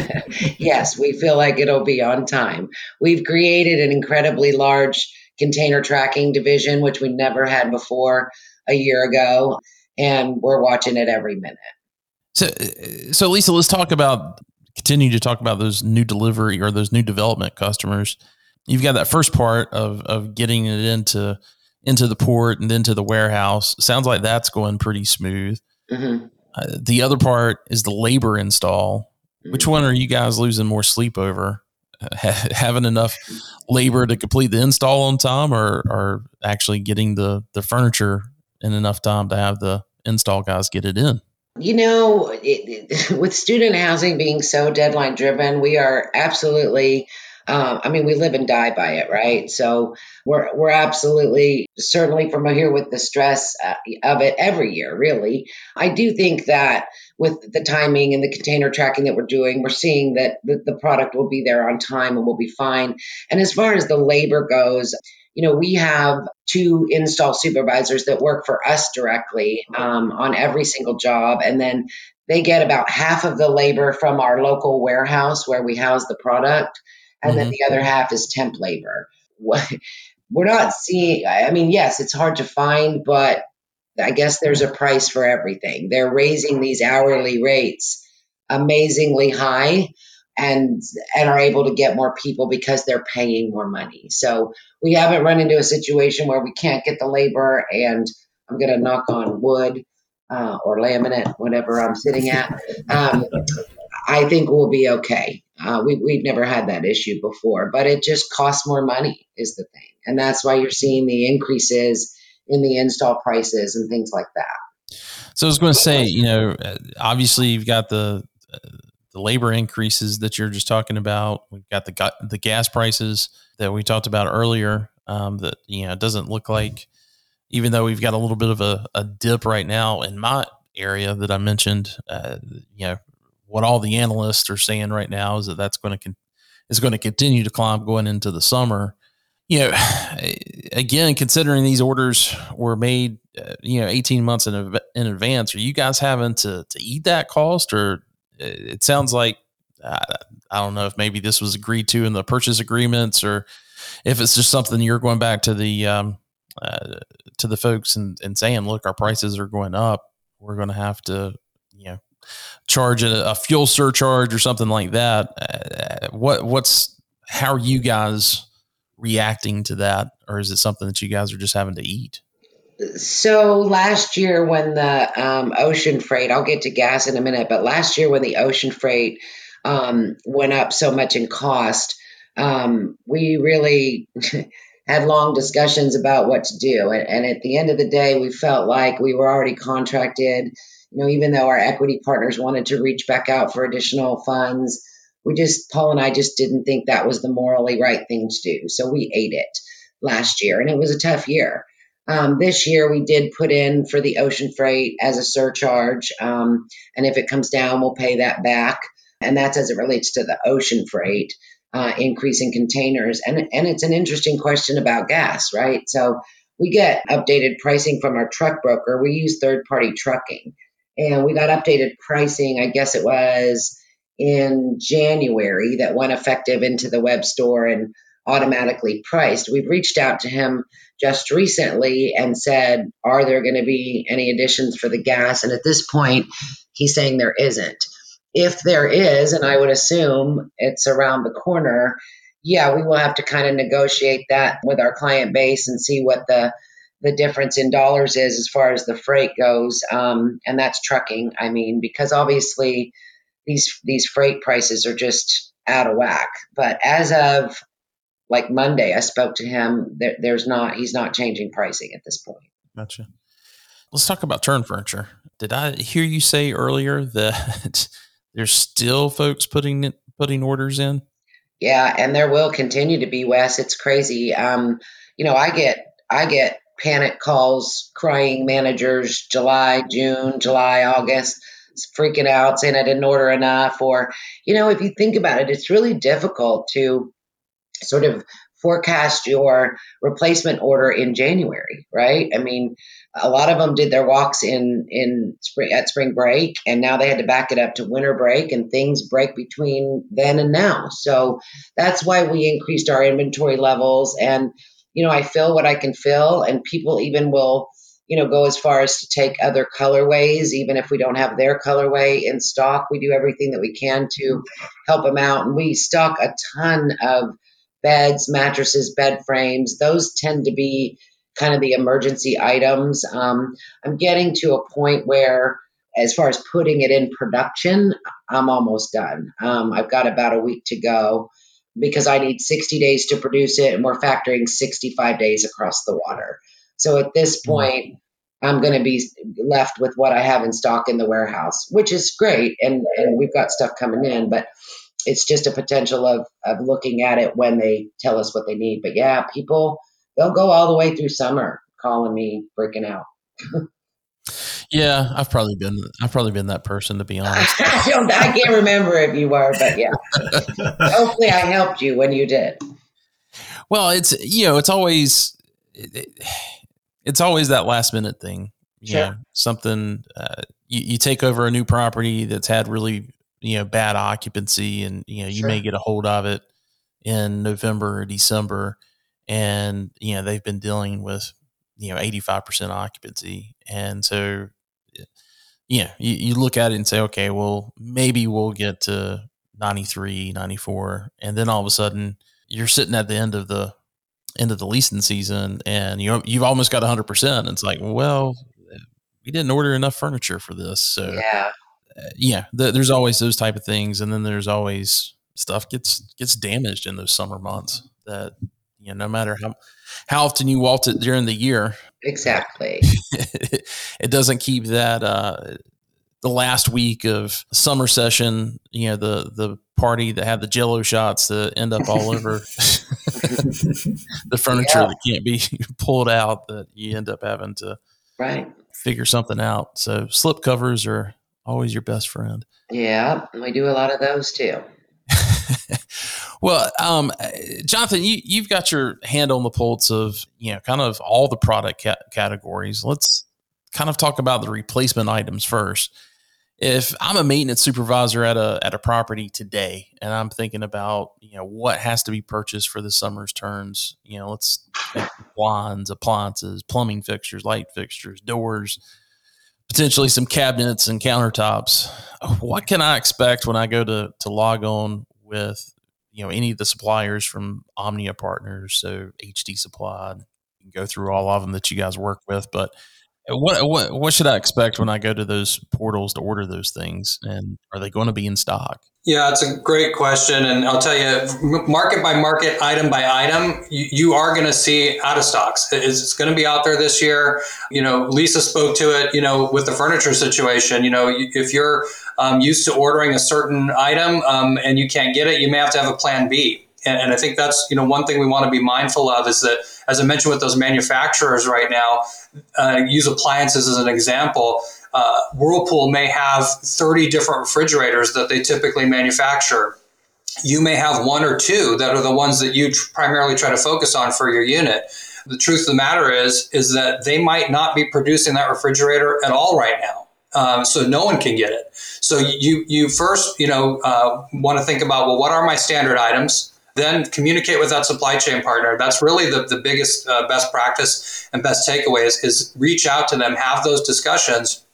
yes, we feel like it'll be on time. We've created an incredibly large container tracking division, which we never had before a year ago. And we're watching it every minute. So, so Lisa, let's talk about continue to talk about those new delivery or those new development customers. You've got that first part of of getting it into into the port and then to the warehouse. Sounds like that's going pretty smooth. Mm-hmm. Uh, the other part is the labor install. Which mm-hmm. one are you guys losing more sleep over? Having enough labor to complete the install on time or, or actually getting the, the furniture in enough time to have the install guys get it in? You know, it, it, with student housing being so deadline driven, we are absolutely um, I mean, we live and die by it, right? So we're we're absolutely certainly familiar with the stress uh, of it every year. Really, I do think that with the timing and the container tracking that we're doing, we're seeing that the, the product will be there on time and will be fine. And as far as the labor goes, you know, we have two install supervisors that work for us directly um, on every single job, and then they get about half of the labor from our local warehouse where we house the product and mm-hmm. then the other half is temp labor. We're not seeing, I mean, yes, it's hard to find, but I guess there's a price for everything. They're raising these hourly rates amazingly high and and are able to get more people because they're paying more money. So we haven't run into a situation where we can't get the labor and I'm going to knock on wood uh, or laminate, whatever I'm sitting at. Um, I think we'll be okay. Uh, we, we've never had that issue before, but it just costs more money, is the thing. And that's why you're seeing the increases in the install prices and things like that. So I was going to say, you know, obviously you've got the the labor increases that you're just talking about. We've got the the gas prices that we talked about earlier. Um, that you know doesn't look like, even though we've got a little bit of a, a dip right now in my area that I mentioned. Uh, you know, what all the analysts are saying right now is that that's going to con- is going to continue to climb going into the summer. you know, again, considering these orders were made, uh, you know, 18 months in, in advance, are you guys having to, to eat that cost? Or uh, it sounds like, uh, I don't know if maybe this was agreed to in the purchase agreements or if it's just something you're going back to the, um, uh, to the folks and, and saying, look, our prices are going up. We're going to have to, you know, charge a, a fuel surcharge or something like that. Uh, what, what's, how are you guys reacting to that, or is it something that you guys are just having to eat? So last year, when the um, ocean freight, I'll get to gas in a minute, but last year when the ocean freight um, went up so much in cost, um, we really had long discussions about what to do. And, and at the end of the day, we felt like we were already contracted. You know, even though our equity partners wanted to reach back out for additional funds, we just Paul and I just didn't think that was the morally right thing to do. So we ate it last year, and it was a tough year. Um, this year we did put in for the ocean freight as a surcharge, um, and if it comes down, we'll pay that back. And that's as it relates to the ocean freight uh, containers. And and it's an interesting question about gas, right? So we get updated pricing from our truck broker. We use third party trucking, and we got updated pricing. I guess it was in January that went effective into the web store and automatically priced. We've reached out to him just recently and said, Are there going to be any additions for the gas? And at this point, he's saying there isn't. If there is, and I would assume it's around the corner, yeah, we will have to kind of negotiate that with our client base and see what the the difference in dollars is as far as the freight goes, um, and that's trucking. I mean, because obviously these these freight prices are just out of whack. But as of like Monday, I spoke to him. There, there's not he's not changing pricing at this point. Gotcha. Let's talk about turn furniture. Did I hear you say earlier that there's still folks putting putting orders in? Yeah, and there will continue to be. Wes, it's crazy. Um, you know, I get I get panic calls, crying managers, July, June, July, August freaking out saying I didn't order enough. Or, you know, if you think about it, it's really difficult to sort of forecast your replacement order in January, right? I mean, a lot of them did their walks in in spring at spring break and now they had to back it up to winter break and things break between then and now. So that's why we increased our inventory levels and you know, I fill what I can fill and people even will you know, go as far as to take other colorways, even if we don't have their colorway in stock. We do everything that we can to help them out. And we stock a ton of beds, mattresses, bed frames. Those tend to be kind of the emergency items. Um, I'm getting to a point where, as far as putting it in production, I'm almost done. Um, I've got about a week to go because I need 60 days to produce it, and we're factoring 65 days across the water. So at this mm-hmm. point, I'm going to be left with what I have in stock in the warehouse, which is great. And, and we've got stuff coming in, but it's just a potential of, of looking at it when they tell us what they need. But yeah, people, they'll go all the way through summer calling me freaking out. yeah, I've probably been, I've probably been that person to be honest. I, don't, I can't remember if you were, but yeah, hopefully I helped you when you did. Well, it's, you know, it's always, it, it's always that last minute thing. You sure. know, something uh, you, you, take over a new property that's had really you know bad occupancy, and you know you sure. may get a hold of it in November or December, and you know they've been dealing with you know eighty five percent occupancy, and so yeah, you, you look at it and say, okay, well maybe we'll get to 93, 94, and then all of a sudden you're sitting at the end of the end of the leasing season and you you've almost got 100% it's like well we didn't order enough furniture for this so yeah. uh, yeah the, there's always those type of things and then there's always stuff gets gets damaged in those summer months that you know no matter how how often you waltz it during the year exactly it doesn't keep that uh the last week of summer session, you know, the the party that had the jello shots that end up all over the furniture yeah. that can't be pulled out that you end up having to right figure something out. So slip covers are always your best friend. Yeah, we do a lot of those too. Well, um, Jonathan, you, you've got your hand on the pulse of you know kind of all the product ca- categories. Let's kind of talk about the replacement items first. If I'm a maintenance supervisor at a at a property today, and I'm thinking about you know what has to be purchased for the summer's turns, you know, let's blinds, appliances, plumbing fixtures, light fixtures, doors, potentially some cabinets and countertops. What can I expect when I go to to log on with you know any of the suppliers from Omnia partners, so HD Supply, You can go through all of them that you guys work with, but what, what what should I expect when I go to those portals to order those things, and are they going to be in stock? Yeah, it's a great question, and I'll tell you, market by market, item by item, you, you are going to see out of stocks. It's, it's going to be out there this year. You know, Lisa spoke to it. You know, with the furniture situation. You know, if you're um, used to ordering a certain item um, and you can't get it, you may have to have a plan B. And, and I think that's you know one thing we want to be mindful of is that, as I mentioned with those manufacturers right now, uh, use appliances as an example. Uh, Whirlpool may have 30 different refrigerators that they typically manufacture. You may have one or two that are the ones that you tr- primarily try to focus on for your unit. The truth of the matter is, is that they might not be producing that refrigerator at all right now. Um, so no one can get it. So you you first you know uh, want to think about well, what are my standard items? Then communicate with that supply chain partner. That's really the, the biggest uh, best practice and best takeaway is, is reach out to them, have those discussions.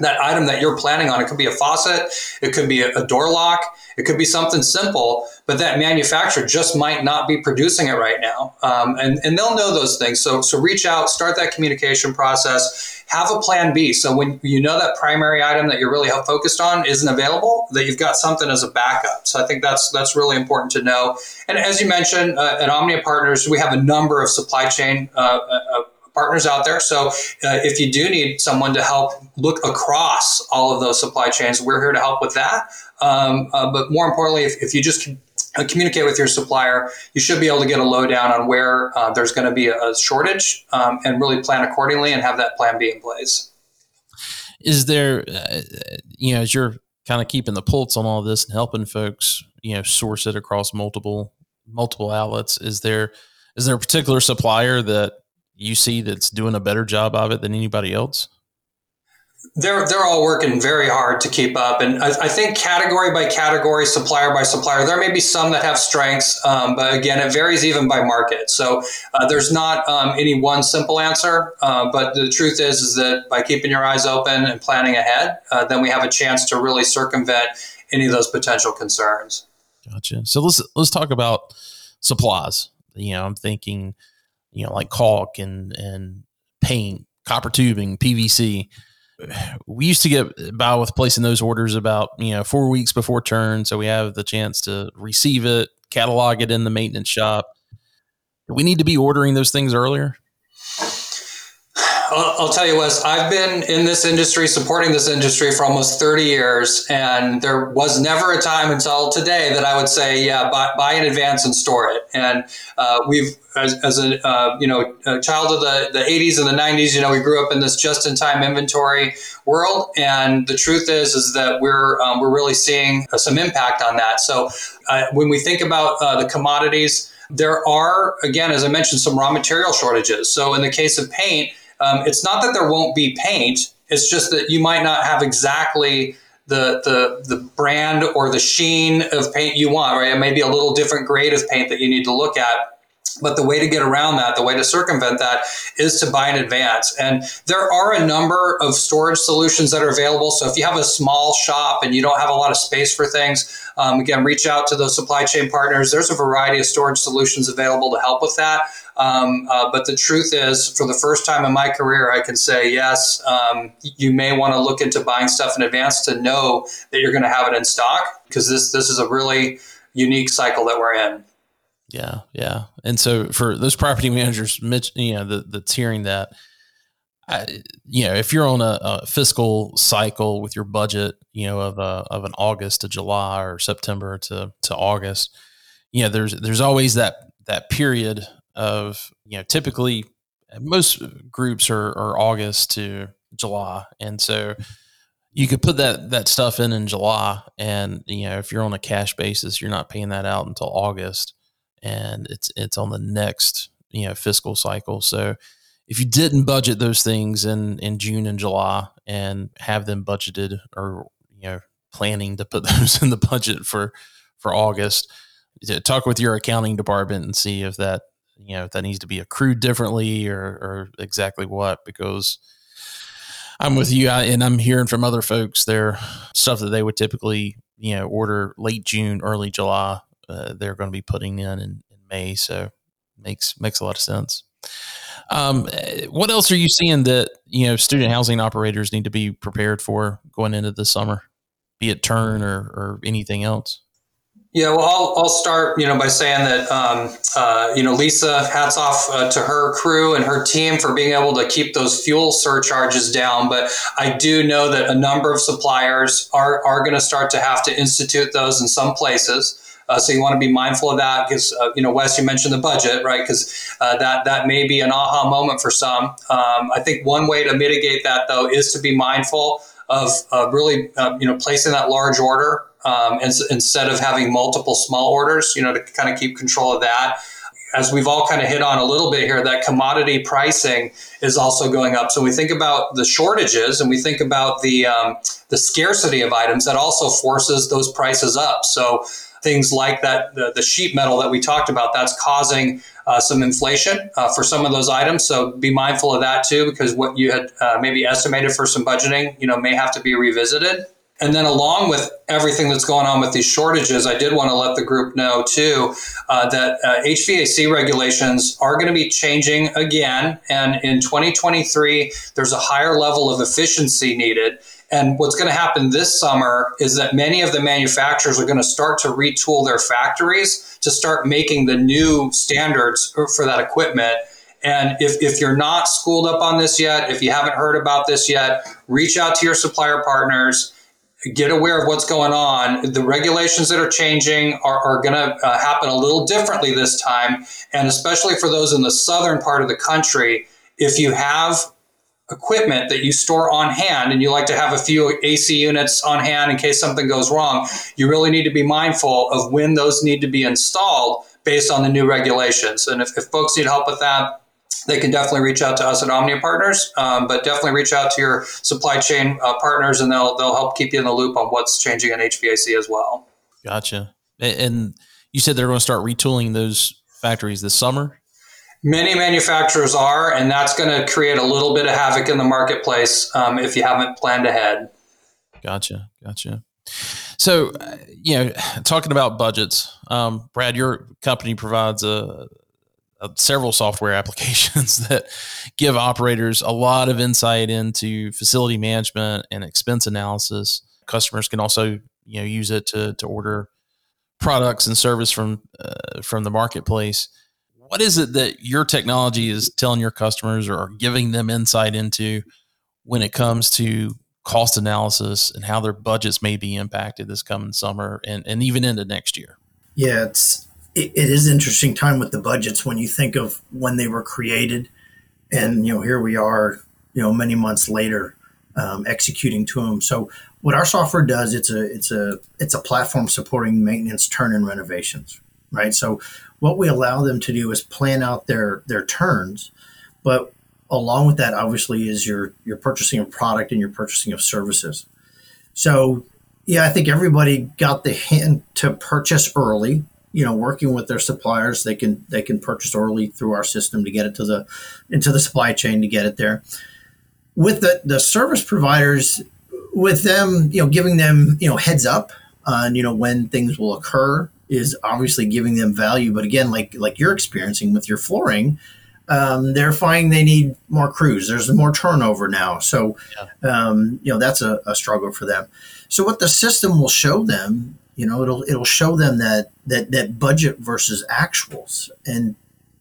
That item that you're planning on, it could be a faucet, it could be a, a door lock, it could be something simple, but that manufacturer just might not be producing it right now. Um, and, and they'll know those things. So, so reach out, start that communication process have a plan B. So when you know that primary item that you're really focused on isn't available, that you've got something as a backup. So I think that's that's really important to know. And as you mentioned, uh, at Omnia Partners, we have a number of supply chain. Uh, uh, partners out there. So uh, if you do need someone to help look across all of those supply chains, we're here to help with that. Um, uh, but more importantly, if, if you just uh, communicate with your supplier, you should be able to get a lowdown on where uh, there's going to be a, a shortage um, and really plan accordingly and have that plan be in place. Is there, uh, you know, as you're kind of keeping the pulse on all this and helping folks, you know, source it across multiple multiple outlets, is there is there a particular supplier that you see that's doing a better job of it than anybody else? they're they're all working very hard to keep up, and I, I, think category by category, supplier by supplier, there may be some that have strengths, um, but again, it varies even by market. So uh, there's not um, any one simple answer. Uh, but the truth is, is that by keeping your eyes open and planning ahead, uh, then we have a chance to really circumvent any of those potential concerns. Gotcha. So let's let's talk about supplies. You know, I'm thinking, you know, like caulk and and paint, copper tubing, PVC we used to get by with placing those orders about you know four weeks before turn, so we have the chance to receive it, catalog it in the maintenance shop. We need to be ordering those things earlier? I'll, I'll, tell you, Wes, I've been in this industry, supporting this industry for almost 30 years, and there was never a time until today that I would say, yeah, buy, buy in advance and store it. And uh, we've, as, as a uh, you know, a child of the, the 80s and the 90s, you know, we grew up in this just-in-time inventory world, and the truth is, is that we're um, we're really seeing uh, some impact on that. So uh, when we think about uh, the commodities, there are, again, as I mentioned, some raw material shortages. So in the case of paint, um, it's not that there won't be paint. It's just that you might not have exactly the, the, the brand or the sheen of paint you want, right? It may be a little different grade of paint that you need to look at. But the way to get around that, the way to circumvent that is to buy in advance. And there are a number of storage solutions that are available. So if you have a small shop and you don't have a lot of space for things, um, again, reach out to those supply chain partners. There's a variety of storage solutions available to help with that. Um, uh, but the truth is, for the first time in my career, I can say yes. Um, you may want to look into buying stuff in advance to know that you're going to have it in stock because this this is a really unique cycle that we're in. Yeah, yeah. And so for those property managers, you know, the, that's hearing that, I, you know, if you're on a, a, fiscal cycle with your budget, you know, of a, of an August to July or September to to August, you know, there's there's always that that period of you know typically uh, most groups are, are August to July, and so mm-hmm. you could put that that stuff in in July, and you know if you're on a cash basis, you're not paying that out until August, and it's it's on the next you know fiscal cycle. So if you didn't budget those things in in June and July and have them budgeted or you know planning to put those in the budget for for August, talk with your accounting department and see if that you know if that needs to be accrued differently or or exactly what because I'm with you, I, and I'm hearing from other folks their stuff that they would typically, you know, order late June, early July. Uh, they're going to be putting in, in in May, so makes makes a lot of sense. Um, what else are you seeing that you know student housing operators need to be prepared for going into the summer, be it turn or or anything else? Yeah, well, I'll, I'll start, you know, by saying that, um, uh, you know, Lisa, hats off uh, to her crew and her team for being able to keep those fuel surcharges down. But I do know that a number of suppliers are, are going to start to have to institute those in some places. Uh, so you want to be mindful of that because, uh, you know, Wes, you mentioned the budget, right? Because uh, that, that may be an aha moment for some. Um, I think one way to mitigate that, though, is to be mindful of really, uh, you know, placing that large order um, instead of having multiple small orders, you know, to kind of keep control of that. As we've all kind of hit on a little bit here, that commodity pricing is also going up. So we think about the shortages and we think about the um, the scarcity of items that also forces those prices up. So things like that, the, the sheet metal that we talked about, that's causing uh, some inflation uh, for some of those items. So be mindful of that too, because what you had uh, maybe estimated for some budgeting, you know, may have to be revisited. And then, along with everything that's going on with these shortages, I did want to let the group know too uh, that uh, HVAC regulations are going to be changing again. And in 2023, there's a higher level of efficiency needed. And what's going to happen this summer is that many of the manufacturers are going to start to retool their factories to start making the new standards for that equipment. And if, if you're not schooled up on this yet, if you haven't heard about this yet, reach out to your supplier partners get aware of what's going on. The regulations that are changing are, are going to uh, happen a little differently this time. And especially for those in the southern part of the country, if you have equipment that you store on hand and you like to have a few AC units on hand in case something goes wrong, you really need to be mindful of when those need to be installed based on the new regulations. And if, if folks need help with that, they can definitely reach out to us at Omnia Partners, um, but definitely reach out to your supply chain uh, partners, and they'll they'll help keep you in the loop on what's changing in HVAC as well. Gotcha. And you said they're going to start retooling those factories this summer. Many manufacturers are, and that's going to create a little bit of havoc in the marketplace um, if you haven't planned ahead. Gotcha. Gotcha. So, uh, you know, talking about budgets, um, Brad, your company provides a several software applications that give operators a lot of insight into facility management and expense analysis. Customers can also you know use it to to order products and service from uh, from the marketplace. What is it that your technology is telling your customers or giving them insight into when it comes to cost analysis and how their budgets may be impacted this coming summer and, and even into next year? Yeah, it's it, it is interesting time with the budgets when you think of when they were created, and you know here we are, you know many months later, um, executing to them. So what our software does, it's a it's a it's a platform supporting maintenance, turn, and renovations, right? So what we allow them to do is plan out their their turns, but along with that, obviously, is your your purchasing of product and your purchasing of services. So yeah, I think everybody got the hint to purchase early you know working with their suppliers they can they can purchase early through our system to get it to the into the supply chain to get it there. With the the service providers with them you know giving them you know heads up on you know when things will occur is obviously giving them value. But again like like you're experiencing with your flooring um, they're finding they need more crews. There's more turnover now. So yeah. um, you know that's a, a struggle for them. So what the system will show them you know, it'll it'll show them that that that budget versus actuals, and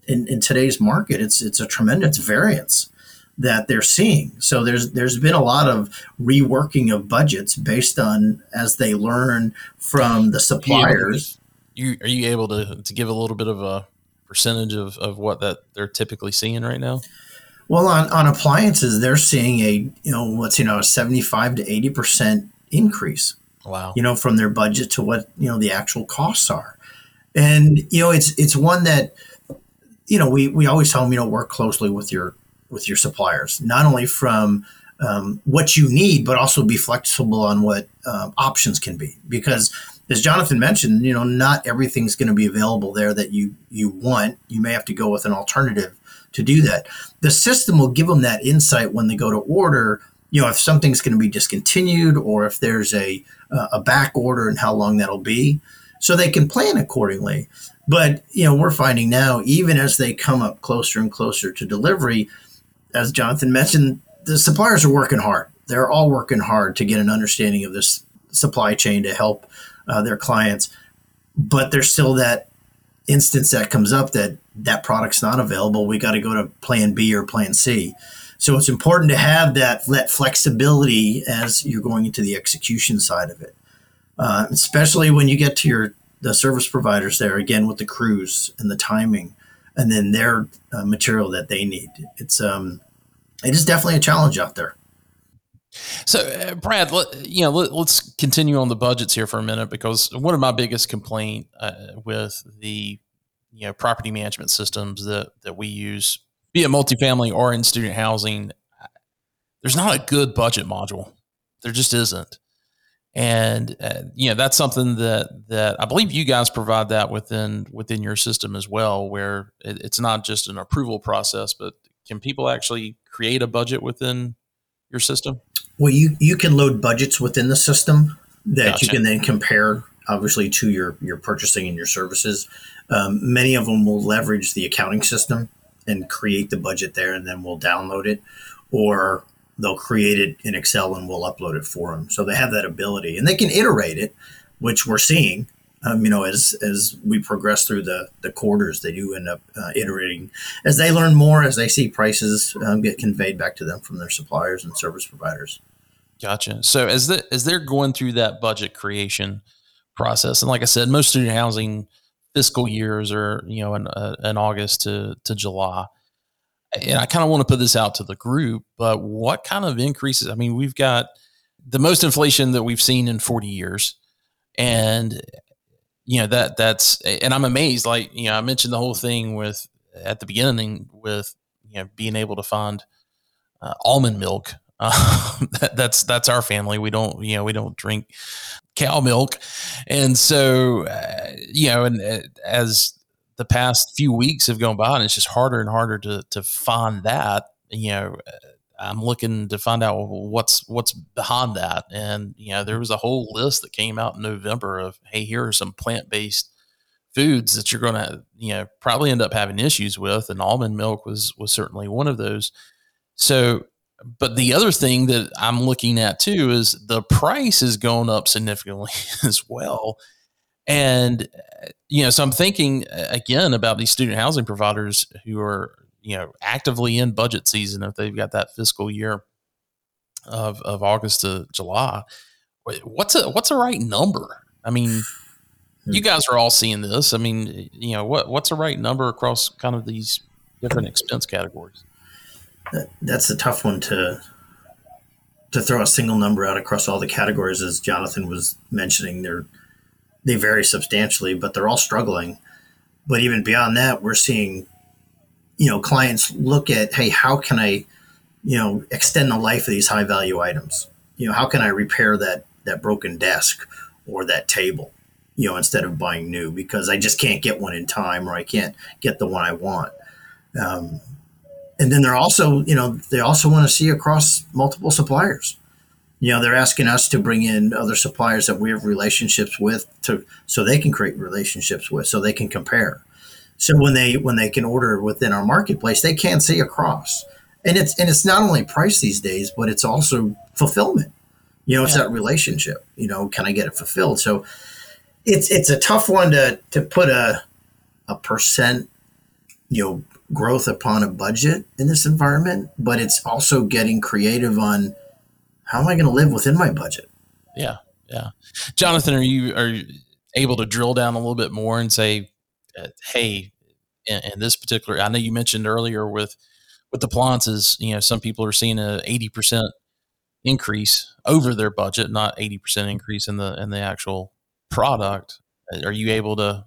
in, in today's market, it's it's a tremendous variance that they're seeing. So there's there's been a lot of reworking of budgets based on as they learn from the suppliers. You are you able to to give a little bit of a percentage of, of what that they're typically seeing right now? Well, on, on appliances, they're seeing a you know what's you know a seventy five to eighty percent increase. Wow. You know from their budget to what you know the actual costs are, and you know it's it's one that you know we we always tell them you know work closely with your with your suppliers, not only from um, what you need, but also be flexible on what um, options can be. Because as Jonathan mentioned, you know, not everything's going to be available there that you you want. You may have to go with an alternative to do that. The system will give them that insight when they go to order. You know, if something's going to be discontinued or if there's a uh, a back order and how long that'll be, so they can plan accordingly. But you know, we're finding now, even as they come up closer and closer to delivery, as Jonathan mentioned, the suppliers are working hard. They're all working hard to get an understanding of this supply chain to help uh, their clients. But there's still that instance that comes up that that product's not available. We got to go to plan B or plan C. So it's important to have that, that flexibility as you're going into the execution side of it, uh, especially when you get to your the service providers there again with the crews and the timing, and then their uh, material that they need. It's um, it is definitely a challenge out there. So, uh, Brad, let, you know, let, us continue on the budgets here for a minute because one of my biggest complaint uh, with the you know property management systems that that we use, be it multifamily or in student housing, there's not a good budget module. There just isn't, and uh, you know that's something that that I believe you guys provide that within within your system as well, where it, it's not just an approval process, but can people actually create a budget within your system? Well, you you can load budgets within the system that gotcha. you can then compare, obviously, to your your purchasing and your services. Um, many of them will leverage the accounting system and create the budget there, and then we'll download it, or they'll create it in Excel and we'll upload it for them. So they have that ability, and they can iterate it, which we're seeing um, you know, as as we progress through the the quarters, they do end up uh, iterating as they learn more, as they see prices um, get conveyed back to them from their suppliers and service providers. Gotcha. So as the as they're going through that budget creation process, and like I said, most student housing fiscal years are you know in, uh, in August to to July. And I kind of want to put this out to the group, but what kind of increases? I mean, we've got the most inflation that we've seen in 40 years. And you know that that's and i'm amazed like you know i mentioned the whole thing with at the beginning with you know being able to find uh, almond milk uh, that, that's that's our family we don't you know we don't drink cow milk and so uh, you know and uh, as the past few weeks have gone by and it's just harder and harder to to find that you know I'm looking to find out what's what's behind that. And you know, there was a whole list that came out in November of, hey, here are some plant based foods that you're going to, you know, probably end up having issues with, and almond milk was was certainly one of those. So, but the other thing that I'm looking at too is the price is going up significantly as well. And uh, you know, so I'm thinking uh, again about these student housing providers who are you know actively in budget season if they've got that fiscal year of of August to July. What's a what's a right number? I mean, hmm. you guys are all seeing this. I mean, you know what what's a right number across kind of these different expense categories? That's a tough one to to throw a single number out across all the categories, as Jonathan was mentioning. They're they vary substantially, but they're all struggling. But even beyond that, we're seeing you know clients look at hey how can i you know extend the life of these high value items you know how can i repair that that broken desk or that table you know instead of buying new because i just can't get one in time or i can't get the one i want um, and then they're also you know they also want to see across multiple suppliers you know they're asking us to bring in other suppliers that we have relationships with to so they can create relationships with so they can compare so when they when they can order within our marketplace, they can see across. And it's and it's not only price these days, but it's also fulfillment. You know, it's yeah. that relationship. You know, can I get it fulfilled? So it's it's a tough one to to put a a percent, you know, growth upon a budget in this environment, but it's also getting creative on how am I going to live within my budget? Yeah, yeah. Jonathan, are you are you able to drill down a little bit more and say uh, hey, in, in, this particular, I know you mentioned earlier with with the appliances, you know, some people are seeing a eighty percent increase over their budget, not eighty percent increase in the in the actual product. Are you able to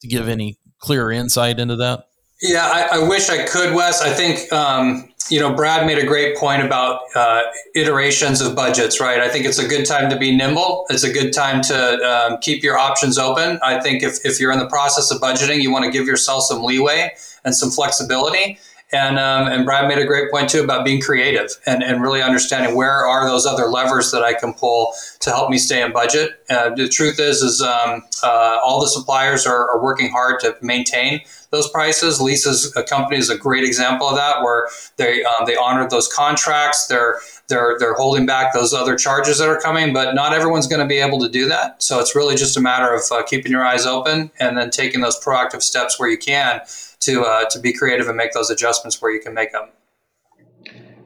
to give any clearer insight into that? Yeah, I, I wish I could, Wes. I think um, you know Brad made a great point about uh, iterations of budgets, right? I think it's a good time to be nimble. It's a good time to um, keep your options open. I think if, if you're in the process of budgeting, you want to give yourself some leeway and some flexibility. And, um, and Brad made a great point too about being creative and, and really understanding where are those other levers that I can pull to help me stay in budget. Uh, the truth is, is um, uh, all the suppliers are, are, working hard to maintain those prices. Lisa's company is a great example of that, where they um, they honored those contracts. They're they're they're holding back those other charges that are coming, but not everyone's going to be able to do that. So it's really just a matter of uh, keeping your eyes open and then taking those proactive steps where you can to uh, to be creative and make those adjustments where you can make them.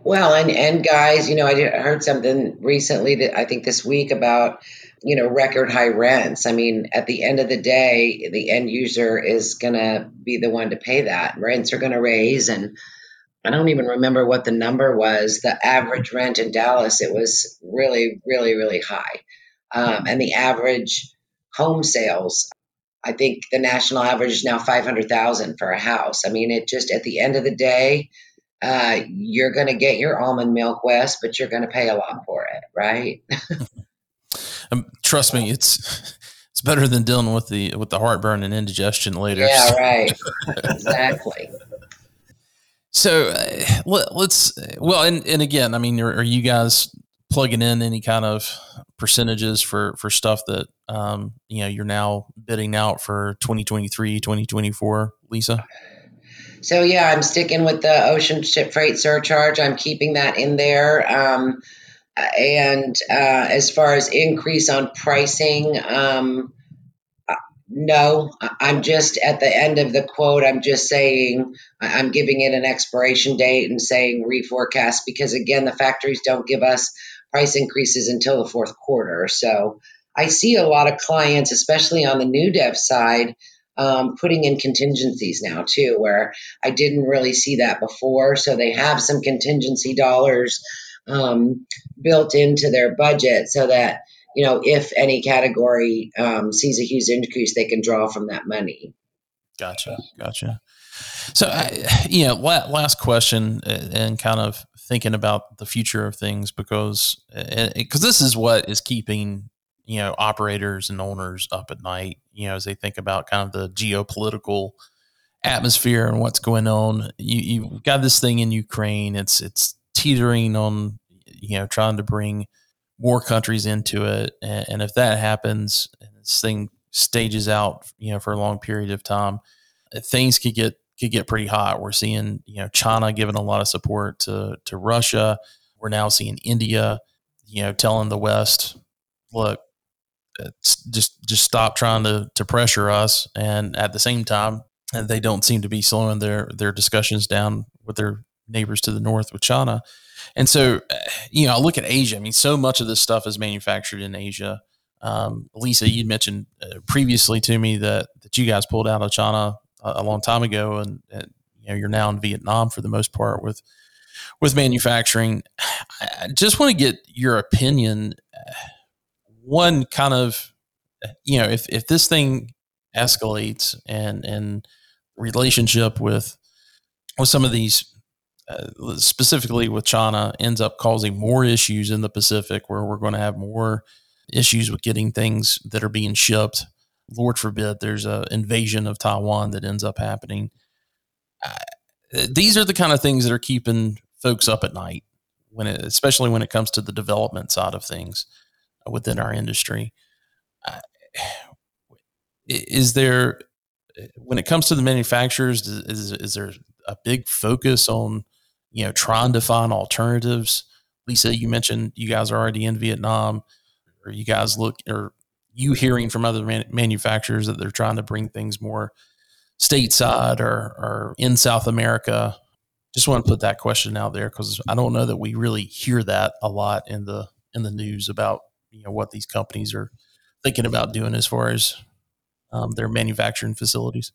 Well, and and guys, you know, I heard something recently that I think this week about you know record high rents. I mean, at the end of the day, the end user is going to be the one to pay that. Rents are going to raise, and I don't even remember what the number was. The average rent in Dallas it was really, really, really high, um, and the average home sales I think the national average is now 500,000 for a house. I mean, it just at the end of the day, uh, you're going to get your almond milk, Wes, but you're going to pay a lot for it, right? um, trust me, it's it's better than dealing with the with the heartburn and indigestion later. Yeah, right. exactly. So uh, let, us well, and, and again, I mean, are, are you guys plugging in any kind of percentages for for stuff that um, you know you're now bidding out for 2023 2024 lisa so yeah i'm sticking with the ocean ship freight surcharge i'm keeping that in there um, and uh, as far as increase on pricing um, uh, no i'm just at the end of the quote i'm just saying i'm giving it an expiration date and saying reforecast because again the factories don't give us price increases until the fourth quarter. So I see a lot of clients, especially on the new dev side, um, putting in contingencies now too, where I didn't really see that before. So they have some contingency dollars um, built into their budget so that you know if any category um, sees a huge increase, they can draw from that money. Gotcha, gotcha. So, I, you know, last question, and kind of thinking about the future of things because because this is what is keeping you know operators and owners up at night. You know, as they think about kind of the geopolitical atmosphere and what's going on. You you've got this thing in Ukraine. It's it's teetering on you know trying to bring more countries into it, and, and if that happens, this thing stages out, you know, for a long period of time, uh, things could get could get pretty hot. We're seeing, you know, China giving a lot of support to to Russia. We're now seeing India, you know, telling the West, look, just just stop trying to to pressure us. And at the same time, they don't seem to be slowing their their discussions down with their neighbors to the north with China. And so, you know, I look at Asia. I mean, so much of this stuff is manufactured in Asia. Um, Lisa, you mentioned uh, previously to me that that you guys pulled out of China a long time ago, and, and, you know you're now in Vietnam for the most part with with manufacturing. I just want to get your opinion. One kind of you know if if this thing escalates and and relationship with with some of these uh, specifically with China ends up causing more issues in the Pacific where we're going to have more issues with getting things that are being shipped Lord forbid, there's an invasion of Taiwan that ends up happening. Uh, these are the kind of things that are keeping folks up at night when it, especially when it comes to the development side of things within our industry. Uh, is there, when it comes to the manufacturers, is, is there a big focus on, you know, trying to find alternatives? Lisa, you mentioned you guys are already in Vietnam, or you guys look, or you hearing from other man- manufacturers that they're trying to bring things more stateside or, or in South America? Just want to put that question out there because I don't know that we really hear that a lot in the in the news about you know what these companies are thinking about doing as far as um, their manufacturing facilities.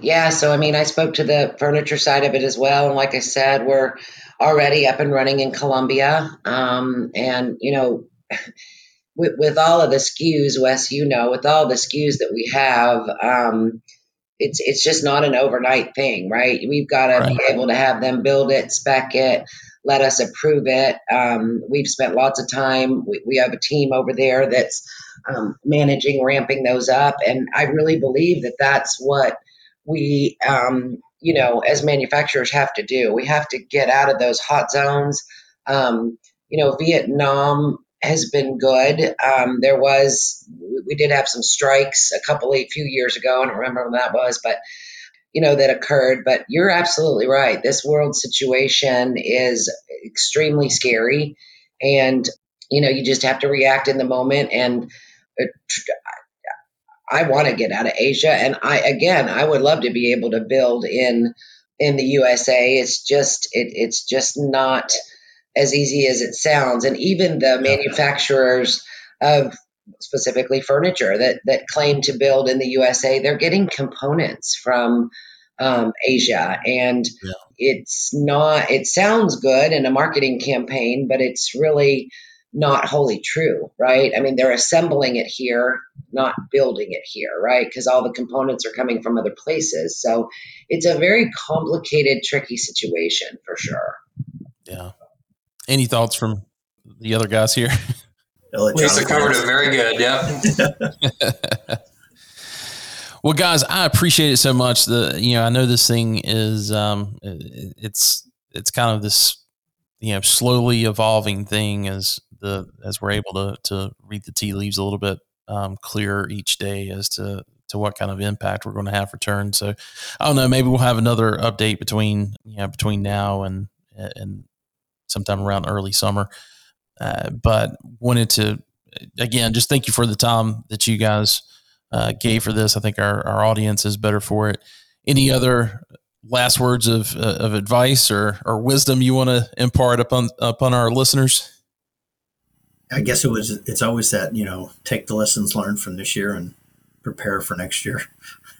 Yeah, so I mean, I spoke to the furniture side of it as well, and like I said, we're already up and running in Colombia, um, and you know. With, with all of the SKUs, Wes, you know, with all the SKUs that we have, um, it's it's just not an overnight thing, right? We've got to right. be able to have them build it, spec it, let us approve it. Um, we've spent lots of time. We, we have a team over there that's um, managing, ramping those up, and I really believe that that's what we, um, you know, as manufacturers have to do. We have to get out of those hot zones. Um, you know, Vietnam has been good. Um, there was, we did have some strikes a couple, a few years ago. I don't remember when that was, but you know that occurred. But you're absolutely right. This world situation is extremely scary, and you know you just have to react in the moment. And uh, I want to get out of Asia, and I again, I would love to be able to build in in the USA. It's just it, it's just not as easy as it sounds. And even the manufacturers of specifically furniture that, that claim to build in the USA, they're getting components from um, Asia. And yeah. it's not, it sounds good in a marketing campaign, but it's really not wholly true, right? I mean, they're assembling it here, not building it here, right? Because all the components are coming from other places. So it's a very complicated, tricky situation for sure. Yeah. Any thoughts from the other guys here? Lisa covered it very good. Yeah. well, guys, I appreciate it so much. The you know I know this thing is um it's it's kind of this you know slowly evolving thing as the as we're able to to read the tea leaves a little bit um, clearer each day as to to what kind of impact we're going to have return. So I don't know. Maybe we'll have another update between you know between now and and sometime around early summer. Uh, but wanted to again just thank you for the time that you guys uh, gave for this. I think our, our audience is better for it. Any other last words of uh, of advice or or wisdom you want to impart upon upon our listeners? I guess it was. It's always that you know, take the lessons learned from this year and prepare for next year.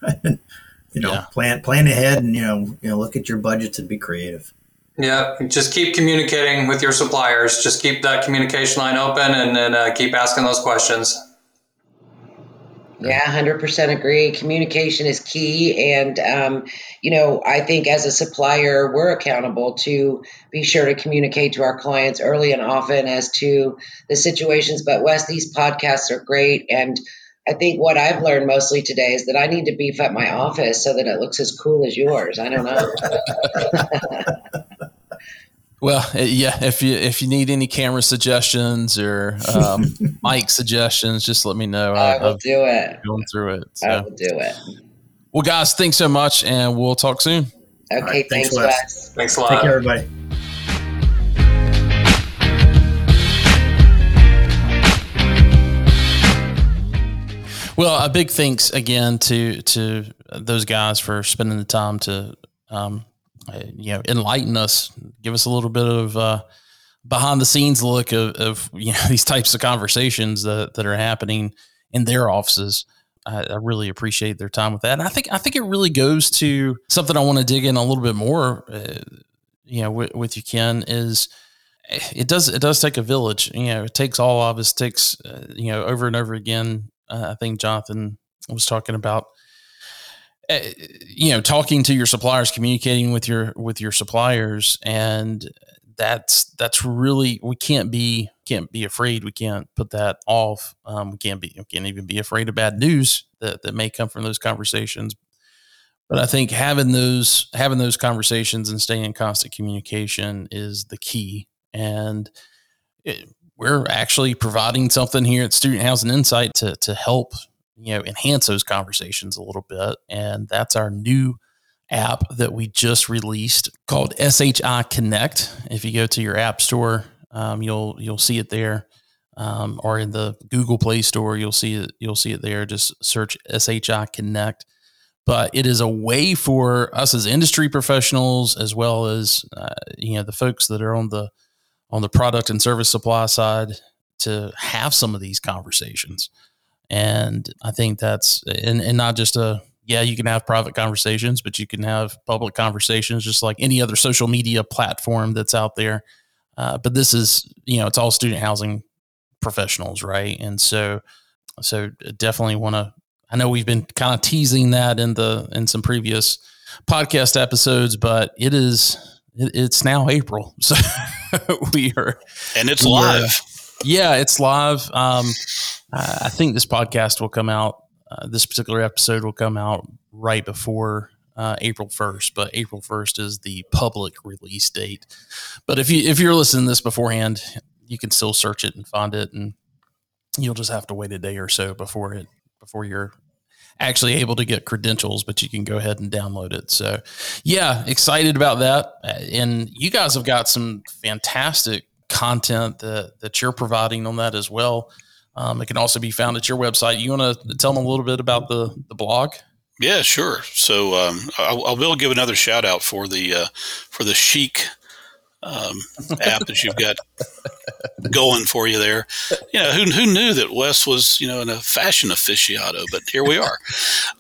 you know, yeah. plan plan ahead and you know, you know, look at your budgets and be creative. Yeah, just keep communicating with your suppliers. Just keep that communication line open and then uh, keep asking those questions. Yeah, 100% agree. Communication is key. And, um, you know, I think as a supplier, we're accountable to be sure to communicate to our clients early and often as to the situations. But, Wes, these podcasts are great. And I think what I've learned mostly today is that I need to beef up my office so that it looks as cool as yours. I don't know. Well, uh, yeah. If you if you need any camera suggestions or um, mic suggestions, just let me know. I, will do it. Going through it. So. I will do it. Well, guys, thanks so much, and we'll talk soon. Okay, right, thanks, thanks, Wes. Thanks a lot. Take care, everybody. Well, a big thanks again to to those guys for spending the time to um, you know, enlighten us, give us a little bit of uh, behind the scenes look of, of, you know these types of conversations that that are happening in their offices. I, I, really appreciate their time with that, and I think I think it really goes to something I want to dig in a little bit more. Uh, you know, with, with you, Ken, is eh, it does it does take a village. You know, it takes all of us. Takes uh, you know over and over again. Uh, I think Jonathan was talking about uh, you know talking to your suppliers communicating with your with your suppliers and that's that's really we can't be can't be afraid. We can't put that off. Um, we can't be we can't even be afraid of bad news that, that may come from those conversations. But i think having those having those conversations and staying in constant communication is the key. And it, we're actually providing something here at student housing insight to to help you know enhance those conversations a little bit and that's our new app that we just released called SHI Connect. If you go to your app store, um, you'll you'll see it there, um, or in the Google Play Store, you'll see it. You'll see it there. Just search SHI Connect. But it is a way for us as industry professionals, as well as uh, you know the folks that are on the on the product and service supply side, to have some of these conversations. And I think that's and, and not just a yeah, you can have private conversations, but you can have public conversations just like any other social media platform that's out there. Uh, but this is, you know, it's all student housing professionals, right? And so, so definitely want to. I know we've been kind of teasing that in the in some previous podcast episodes, but it is it, it's now April, so we are and it's live. Are, yeah, it's live. Um, I think this podcast will come out. Uh, this particular episode will come out right before uh, April 1st, but April 1st is the public release date. But if you if you're listening to this beforehand, you can still search it and find it, and you'll just have to wait a day or so before it before you're actually able to get credentials, but you can go ahead and download it. So, yeah, excited about that. And you guys have got some fantastic content that that you're providing on that as well. Um, it can also be found at your website. You want to tell them a little bit about the the blog? Yeah, sure. So um, I, I will give another shout out for the uh, for the Chic um, app that you've got going for you there. You know, who, who knew that Wes was, you know, in a fashion aficionado, but here we are.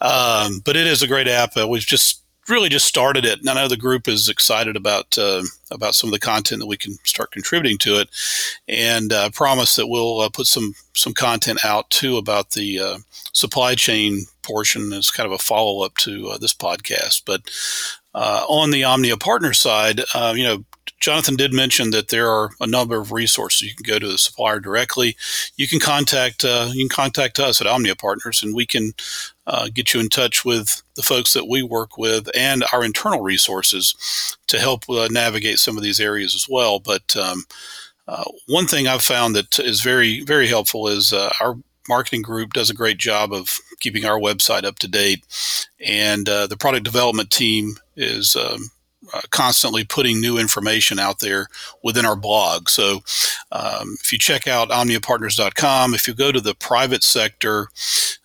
Um, but it is a great app. Uh, we've just really just started it. And I know the group is excited about uh, about some of the content that we can start contributing to it, and uh, promise that we'll uh, put some some content out too about the uh, supply chain portion as kind of a follow up to uh, this podcast. But uh, on the Omnia partner side, you know, Jonathan did mention that there are a number of resources. You can go to the supplier directly. You can contact uh, you can contact us at Omnia Partners, and we can uh, get you in touch with the folks that we work with and our internal resources to help uh, navigate some of these areas as well. But um, uh, one thing I've found that is very very helpful is uh, our marketing group does a great job of keeping our website up to date, and uh, the product development team is um, constantly putting new information out there within our blog. So um, if you check out omniapartners.com, if you go to the private sector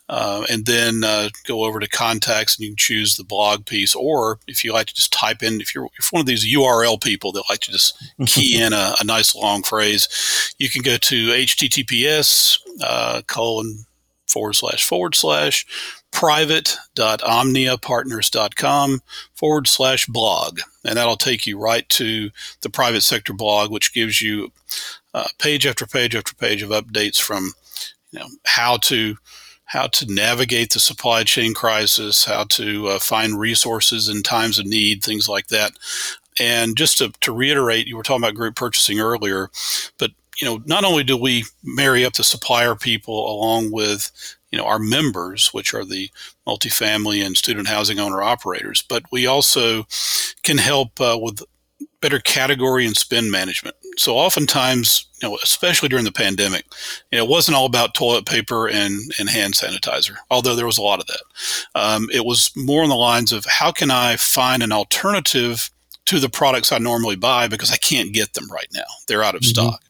uh, and then uh, go over to contacts and you can choose the blog piece, or if you like to just type in, if you're, if one of these URL people that like to just key in a, a nice long phrase, you can go to https uh, colon forward slash forward slash private.omniapartners.com forward slash blog. And that'll take you right to the private sector blog, which gives you uh, page after page after page of updates from you know how to how to navigate the supply chain crisis, how to uh, find resources in times of need, things like that. And just to, to reiterate, you were talking about group purchasing earlier, but you know, not only do we marry up the supplier people along with you know our members, which are the multifamily and student housing owner operators, but we also can help uh, with better category and spend management. So oftentimes, you know, especially during the pandemic, you know, it wasn't all about toilet paper and, and hand sanitizer, although there was a lot of that. Um, it was more on the lines of how can I find an alternative to the products I normally buy because I can't get them right now. They're out of mm-hmm. stock.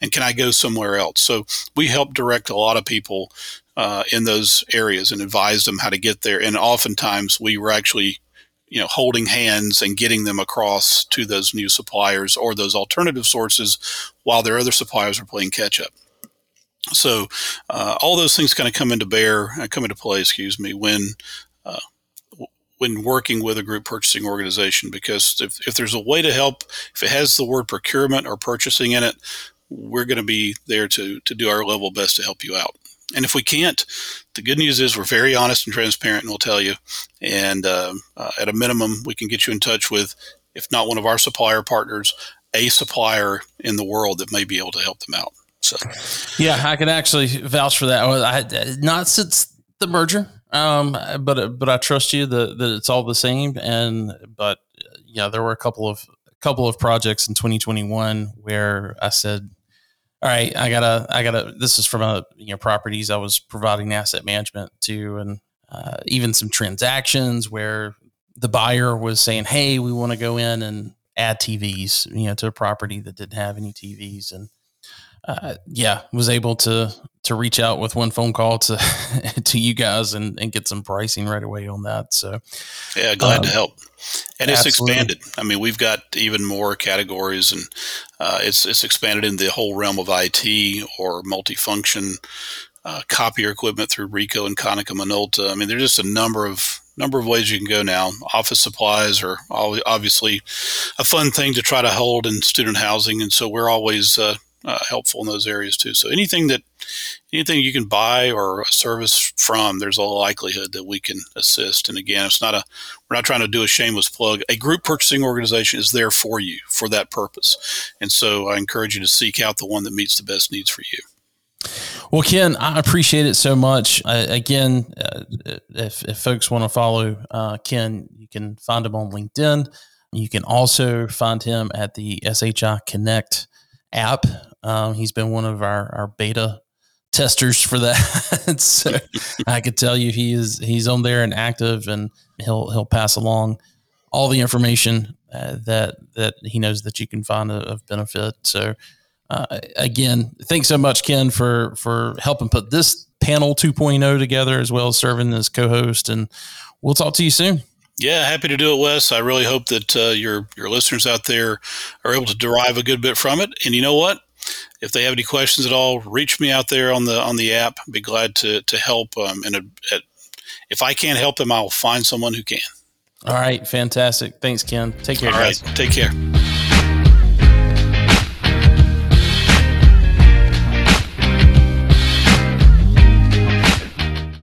And can I go somewhere else? So we help direct a lot of people uh, in those areas and advise them how to get there. And oftentimes we were actually, you know, holding hands and getting them across to those new suppliers or those alternative sources while their other suppliers are playing catch up. So uh, all those things kind of come into bear, uh, come into play, excuse me, when when working with a group purchasing organization because if, if there's a way to help, if it has the word procurement or purchasing in it, we're going to be there to, to do our level best to help you out. And if we can't, the good news is we're very honest and transparent and we'll tell you. And uh, uh, at a minimum, we can get you in touch with, if not one of our supplier partners, a supplier in the world that may be able to help them out. So, yeah, I can actually vouch for that. I, not since the merger, um, but but I trust you that, that it's all the same. And but yeah, there were a couple of a couple of projects in 2021 where I said, all right, I gotta, I gotta. This is from a you know properties I was providing asset management to, and uh, even some transactions where the buyer was saying, "Hey, we want to go in and add TVs, you know, to a property that didn't have any TVs," and uh, yeah, was able to to reach out with one phone call to to you guys and, and get some pricing right away on that. So yeah, glad um, to help. And it's expanded. I mean, we've got even more categories, and uh, it's it's expanded in the whole realm of IT or multifunction uh, copier equipment through Ricoh and Konica Minolta. I mean, there's just a number of number of ways you can go now. Office supplies are obviously a fun thing to try to hold in student housing, and so we're always uh, uh, helpful in those areas too. So anything that anything you can buy or a service from, there's a likelihood that we can assist. And again, it's not a we're not trying to do a shameless plug. A group purchasing organization is there for you for that purpose. And so I encourage you to seek out the one that meets the best needs for you. Well, Ken, I appreciate it so much. Uh, again, uh, if, if folks want to follow uh, Ken, you can find him on LinkedIn. You can also find him at the SHI Connect app. Um, he's been one of our, our beta testers for that. so I could tell you he is he's on there and active, and he'll he'll pass along all the information uh, that that he knows that you can find of benefit. So uh, again, thanks so much, Ken, for for helping put this panel 2.0 together as well as serving as co-host. And we'll talk to you soon. Yeah, happy to do it, Wes. I really hope that uh, your your listeners out there are able to derive a good bit from it. And you know what? If they have any questions at all, reach me out there on the on the app. I'd be glad to to help. Um, and a, a, if I can't help them, I'll find someone who can. All right, fantastic. Thanks, Ken. Take care, all guys. Right, take care.